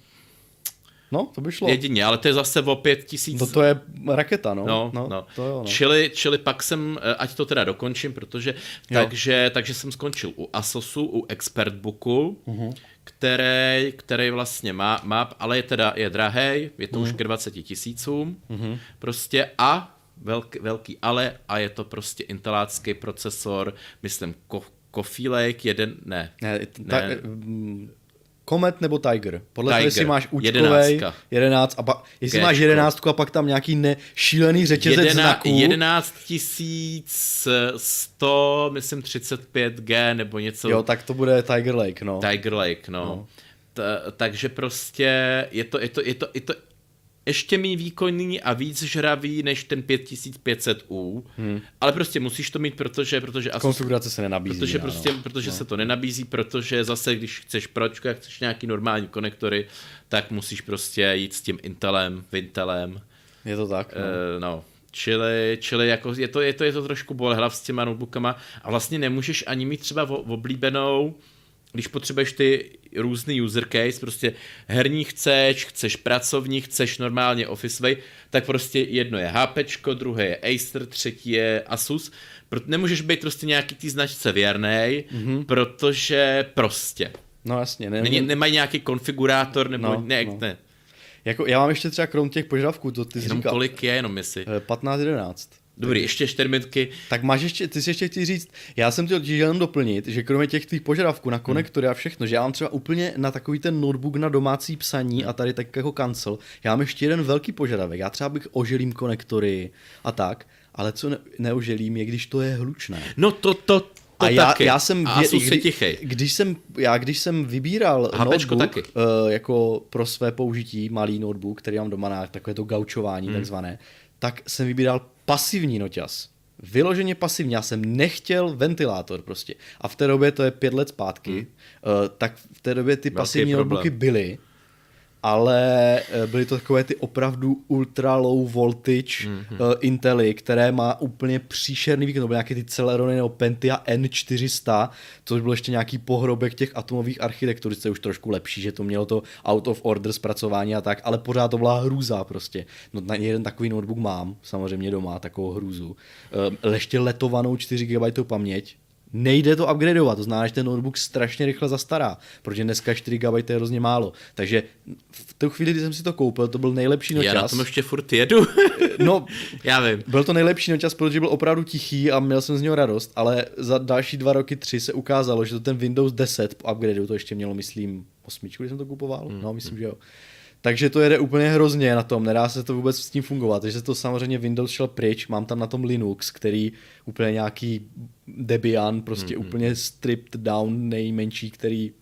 No, to by šlo. Jedině, ale to je zase o pět tisíc. To, to je raketa, no. No, no, no. To jo, no. Čili, čili pak jsem, eh, ať to teda dokončím, protože, takže, takže jsem skončil u Asosu, u Expertbooku, uh-huh. který, který vlastně má, má, ale je teda je drahý, je to uh-huh. už k 20 tisícům, uh-huh. prostě a velký, velký ale a je to prostě intelácký procesor, myslím, Coffee Lake, jeden, ne. Ne, ta, ne. Comet nebo Tiger. Podle toho, jestli máš účkovej, 11, a pa, jestli máš jedenáctku a pak tam nějaký ne, šílený řetězec Jedena, znaků. 11 100, myslím 35G nebo něco. Jo, tak to bude Tiger Lake, no. Tiger Lake, no. no. T, takže prostě je to, je to, je to, je to ještě méně výkonný a víc žravý než ten 5500U, hmm. ale prostě musíš to mít, protože... protože Konfigurace se nenabízí. Protože, prostě, no. protože no. se to nenabízí, protože zase, když chceš pročko, jak chceš nějaký normální konektory, tak musíš prostě jít s tím Intelem, Vintelem. Je to tak, no. Uh, no. Čili, čili jako je, to, je, to, je to trošku bolehlav s těma notebookama a vlastně nemůžeš ani mít třeba oblíbenou když potřebuješ ty různý user case, prostě herní chceš, chceš pracovní, chceš normálně office tak prostě jedno je HP, druhé je Acer, třetí je Asus. Nemůžeš být prostě nějaký tý značce věrnej, mm-hmm. protože prostě. No jasně. Ne, ne, nemají nějaký konfigurátor, nebo no, ne, no. ne. Jako, já mám ještě třeba krom těch požadavků, to ty jsi Jenom říkal. kolik je, jenom jestli. 15-11. Eh, Dobrý, ještě čtyři minutky. Tak máš ještě, ty si ještě chci říct, já jsem chtěl jenom doplnit, že kromě těch tvých požadavků na konektory a všechno, že já mám třeba úplně na takový ten notebook na domácí psaní a tady tak jako kancel, já mám ještě jeden velký požadavek. Já třeba bych oželím konektory a tak, ale co ne- neoželím je, když to je hlučné. No to, to, to a já, taky. já jsem, a vě, kdy, tichej. když jsem, já když jsem vybíral notebook taky. Uh, jako pro své použití, malý notebook, který mám doma na takové to gaučování hmm. takzvané, tak jsem vybíral pasivní noťaz. Vyloženě pasivní, já jsem nechtěl ventilátor prostě. A v té době, to je pět let zpátky, hmm. uh, tak v té době ty Velký pasivní notebooky byly ale eh, byly to takové ty opravdu ultra low voltage mm-hmm. uh, Intely, které má úplně příšerný výkon, to byly nějaké ty Celerony nebo Pentia N400, což byl ještě nějaký pohrobek těch atomových architektur, co je už trošku lepší, že to mělo to out of order zpracování a tak, ale pořád to byla hrůza prostě. No na jeden takový notebook mám, samozřejmě doma, takovou hrůzu. Uh, ještě letovanou 4 GB paměť, nejde to upgradeovat, to znamená, že ten notebook strašně rychle zastará, protože dneska 4 GB je hrozně málo. Takže v tu chvíli, kdy jsem si to koupil, to byl nejlepší nočas. Já na tom ještě furt jedu. no, já vím. Byl to nejlepší nočas, protože byl opravdu tichý a měl jsem z něho radost, ale za další dva roky, tři se ukázalo, že to ten Windows 10 po upgradeu to ještě mělo, myslím, osmičku, když jsem to kupoval. Mm. No, myslím, mm. že jo. Takže to jede úplně hrozně na tom, nedá se to vůbec s tím fungovat. Takže to samozřejmě Windows šel pryč, mám tam na tom Linux, který úplně nějaký Debian, prostě mm-hmm. úplně stripped down nejmenší, který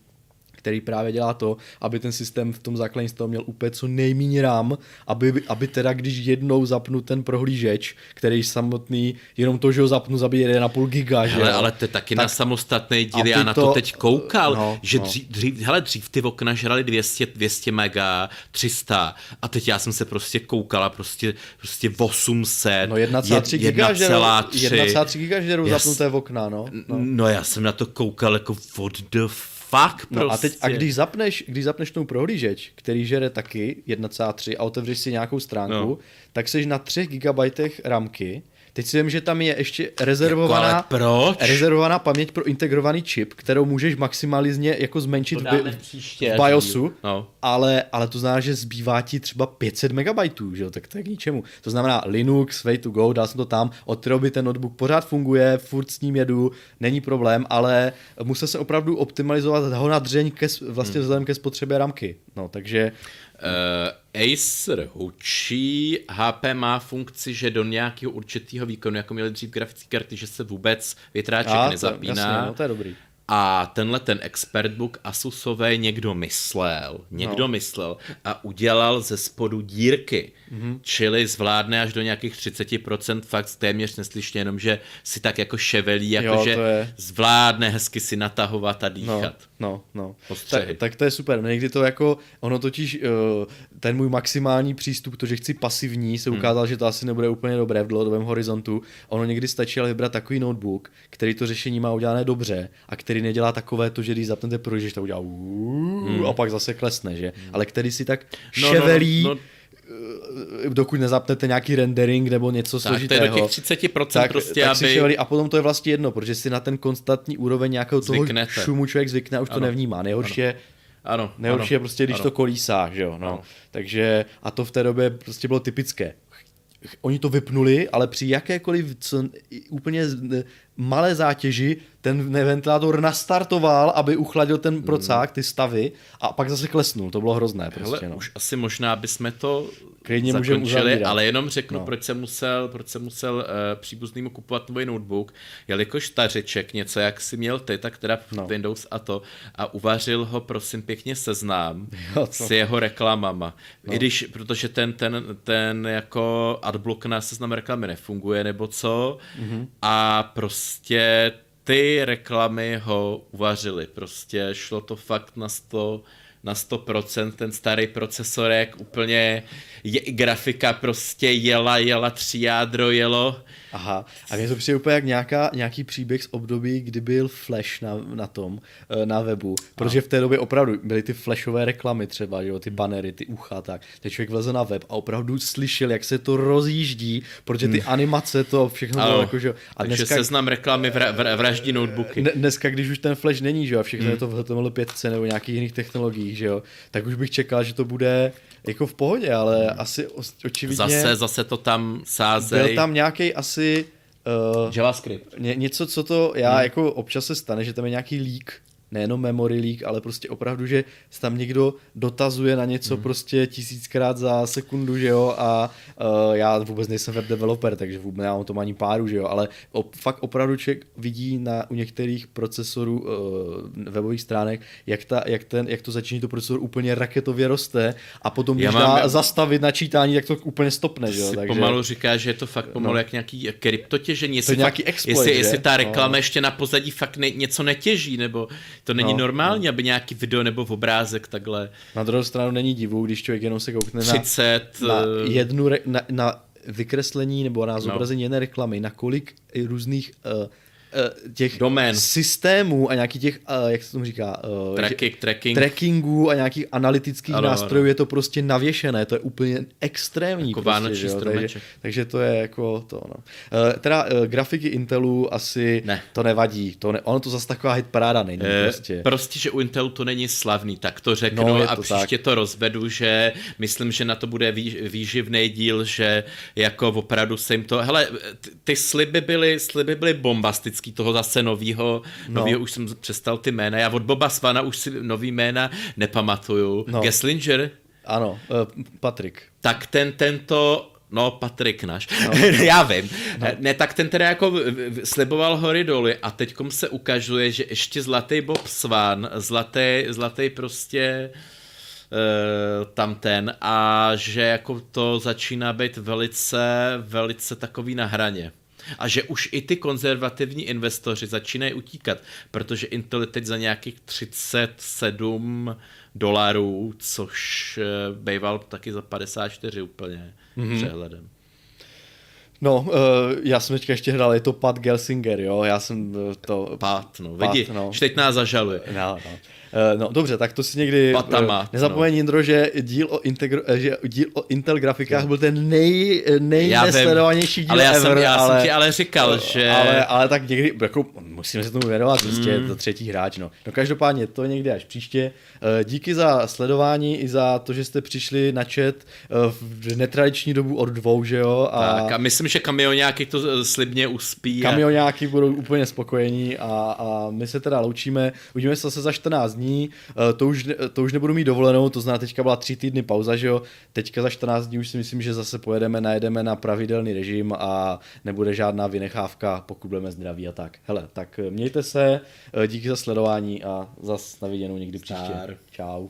který právě dělá to, aby ten systém v tom základním stavu měl úplně co nejméně RAM, aby, aby teda když jednou zapnu ten prohlížeč, který samotný, jenom to, že ho zapnu, zabije 1,5 giga, že Hele, ale to je taky tak, na samostatný díl, já na to, to teď koukal, no, že no. Dřív, dřív, hele, dřív ty okna žrali 200, 200 mega, 300 a teď já jsem se prostě koukala prostě, prostě 800, no 1,3 giga 1,3 giga žerou zapnuté okna, no, no. No já jsem na to koukal jako what the prostě. No a, teď, a prostě. když zapneš, když zapneš tomu prohlížeč, který žere taky 1,3 a otevřeš si nějakou stránku, no. tak seš na 3 GB ramky Teď si vím, že tam je ještě rezervovaná, jako, proč? rezervovaná paměť pro integrovaný čip, kterou můžeš maximálně jako zmenšit v, příště, v BIOSu, no. ale, ale to znamená, že zbývá ti třeba 500 MB, že jo? tak to je k ničemu. To znamená Linux, way to go, dal jsem to tam, od té doby ten notebook pořád funguje, furt s ním jedu, není problém, ale musel se opravdu optimalizovat ho na dřeň ke, vlastně hmm. vzhledem ke spotřebě ramky. No, takže Uh, Acer hučí, HP má funkci, že do nějakého určitého výkonu, jako měli dřív grafické karty, že se vůbec větráček A, nezapíná. To, jasně, no, to je dobrý. A tenhle ten expertbook Asusové někdo myslel, někdo no. myslel a udělal ze spodu dírky. Mm-hmm. Čili zvládne až do nějakých 30% fakt téměř neslyšně, jenom že si tak jako ševelí, jako že je... zvládne hezky si natahovat a dýchat. No, no. no. Tak, tak to je super. Někdy to jako, ono totiž, eh, ten můj maximální přístup, to, že chci pasivní, se hmm. ukázal, hmm. že to asi nebude úplně dobré v dlouhodobém horizontu. Ono někdy stačí ale vybrat takový notebook, který to řešení má udělané dobře a který nedělá takové to, že když zapnete prožeš, to udělá hmm. a pak zase klesne, že? Hmm. Ale který si tak no, ševelí, no, no, no dokud nezapnete nějaký rendering nebo něco tak, složitého. Tak to je do těch 30% tak, prostě, tak aby... Ševeli, a potom to je vlastně jedno, protože si na ten konstantní úroveň nějakého toho Zvyknete. šumu člověk zvykne a už ano. to nevnímá. Nejhorší je ano, Nejhorší ano, je prostě, když ano. to kolísá, že jo, no. Ano. Takže, a to v té době prostě bylo typické. Oni to vypnuli, ale při jakékoliv co, úplně malé zátěži ten ventilátor nastartoval, aby uchladil ten procák, ty stavy a pak zase klesnul. To bylo hrozné. Prostě, Hele, no. už asi možná bychom to Klidně zakončili, ale jenom řeknu, no. proč jsem musel, proč jsem musel uh, příbuznýmu kupovat nový notebook, jelikož ta řeček, něco jak si měl ty, tak teda no. Windows a to, a uvařil ho prosím pěkně seznám jo, s jeho reklamama. No. I když, protože ten, ten, ten jako adblock na seznam reklamy nefunguje, nebo co, mm-hmm. a prostě ty reklamy ho uvařily. Prostě šlo to fakt na 100, na 100%, ten starý procesorek, úplně je, grafika prostě jela, jela, tři jádro jelo. Aha, a mě to přijde úplně jak nějaká, nějaký příběh z období, kdy byl Flash na, na tom, eh, na webu, protože v té době opravdu byly ty flashové reklamy třeba, jo, ty banery, ty ucha, tak. Teď člověk vleze na web a opravdu slyšel, jak se to rozjíždí, protože ty hmm. animace, to všechno bylo jako, že A dneska... Takže seznam reklamy vra, vra, vraždí notebooky. Dneska, když už ten Flash není, že jo, a všechno hmm. je to v HTML5 nebo nějakých jiných technologiích, že jo, tak už bych čekal, že to bude jako v pohodě, ale hmm. asi očividně... Zase, zase to tam sázej. Byl tam nějaký asi... Uh, JavaScript. Ně, něco, co to, já hmm. jako občas se stane, že tam je nějaký leak nejenom memory leak, ale prostě opravdu, že se tam někdo dotazuje na něco mm. prostě tisíckrát za sekundu, že jo, a uh, já vůbec nejsem web developer, takže vůbec nemám tom ani páru, že jo, ale op, fakt opravdu člověk vidí na, u některých procesorů uh, webových stránek, jak, ta, jak, ten, jak to začíní to procesor úplně raketově roste a potom, když mám, dá zastavit načítání, tak to úplně stopne, že jo. Takže... pomalu říká, že je to fakt pomalu no. jak nějaký kryptotěžení, jestli, to nějaký exploit, jestli, jestli ta reklama no. ještě na pozadí fakt ne, něco netěží, nebo to není no, normální, no. aby nějaký video nebo obrázek takhle. Na druhou stranu není divu, když člověk jenom se koukne 30, na, na eh, jednu, re, na, na vykreslení nebo na no. zobrazení no. jedné reklamy, na kolik různých uh, těch Domén. systémů a nějakých těch, eh, jak se tomu říká, eh, Tracking, tracking. trackingů a nějakých analytických ano, nástrojů ano. je to prostě navěšené, to je úplně extrémní. Jako prostě, takže, takže to je jako to, no. Teda grafiky Intelu asi ne. to nevadí, to ne, ono to zase taková hitparáda není e, prostě. Prostě, že u Intelu to není slavný, tak to řeknu no, a to příště tak. to rozvedu, že myslím, že na to bude vý, výživný díl, že jako opravdu se jim to, hele, ty sliby byly, sliby byly bombastické vždycky toho zase novýho, no. novýho už jsem přestal ty jména, já od Boba Svana už si nový jména nepamatuju. No. Gesslinger? Ano, uh, Patrik. Tak ten, tento No, Patrik náš. No. Já vím. No. Ne, tak ten teda jako sliboval hory doly a teďkom se ukazuje, že ještě zlatý Bob Swan, zlatý, zlatý prostě uh, tam ten a že jako to začíná být velice, velice takový na hraně. A že už i ty konzervativní investoři začínají utíkat, protože Intel teď za nějakých 37 dolarů, což uh, býval taky za 54 úplně mm-hmm. přehledem. No, uh, já jsem teďka ještě hrál, je to Pat Gelsinger, jo, já jsem to... Pat, no, Pat, vidí, no. teď nás zažaluje. No, no. Uh, no dobře, tak to si někdy Patama, uh, nezapomeň, no. Jindro, že díl o, integro, že díl o Intel grafikách byl ten nej, nejnesledovanější díl ale já ever, jsem, já ale, jsem ti ale říkal, že... Ale, ale tak někdy, jako, musíme se tomu věnovat, prostě mm. to třetí hráč, no. No každopádně to někdy až příště. Díky za sledování i za to, že jste přišli na chat v netradiční dobu od dvou, že jo. A, tak a myslím, že kamionáky to slibně uspí. Kamionáky a... budou úplně spokojení a, a my se teda loučíme. Uvidíme se zase za 14 dní, eh, to už, to už nebudu mít dovolenou, to znamená teďka byla tři týdny pauza, že jo, teďka za 14 dní už si myslím, že zase pojedeme, najedeme na pravidelný režim a nebude žádná vynechávka, pokud budeme zdraví a tak. Hele, tak eh, mějte se, eh, díky za sledování a zas na viděnou někdy příště. Čau.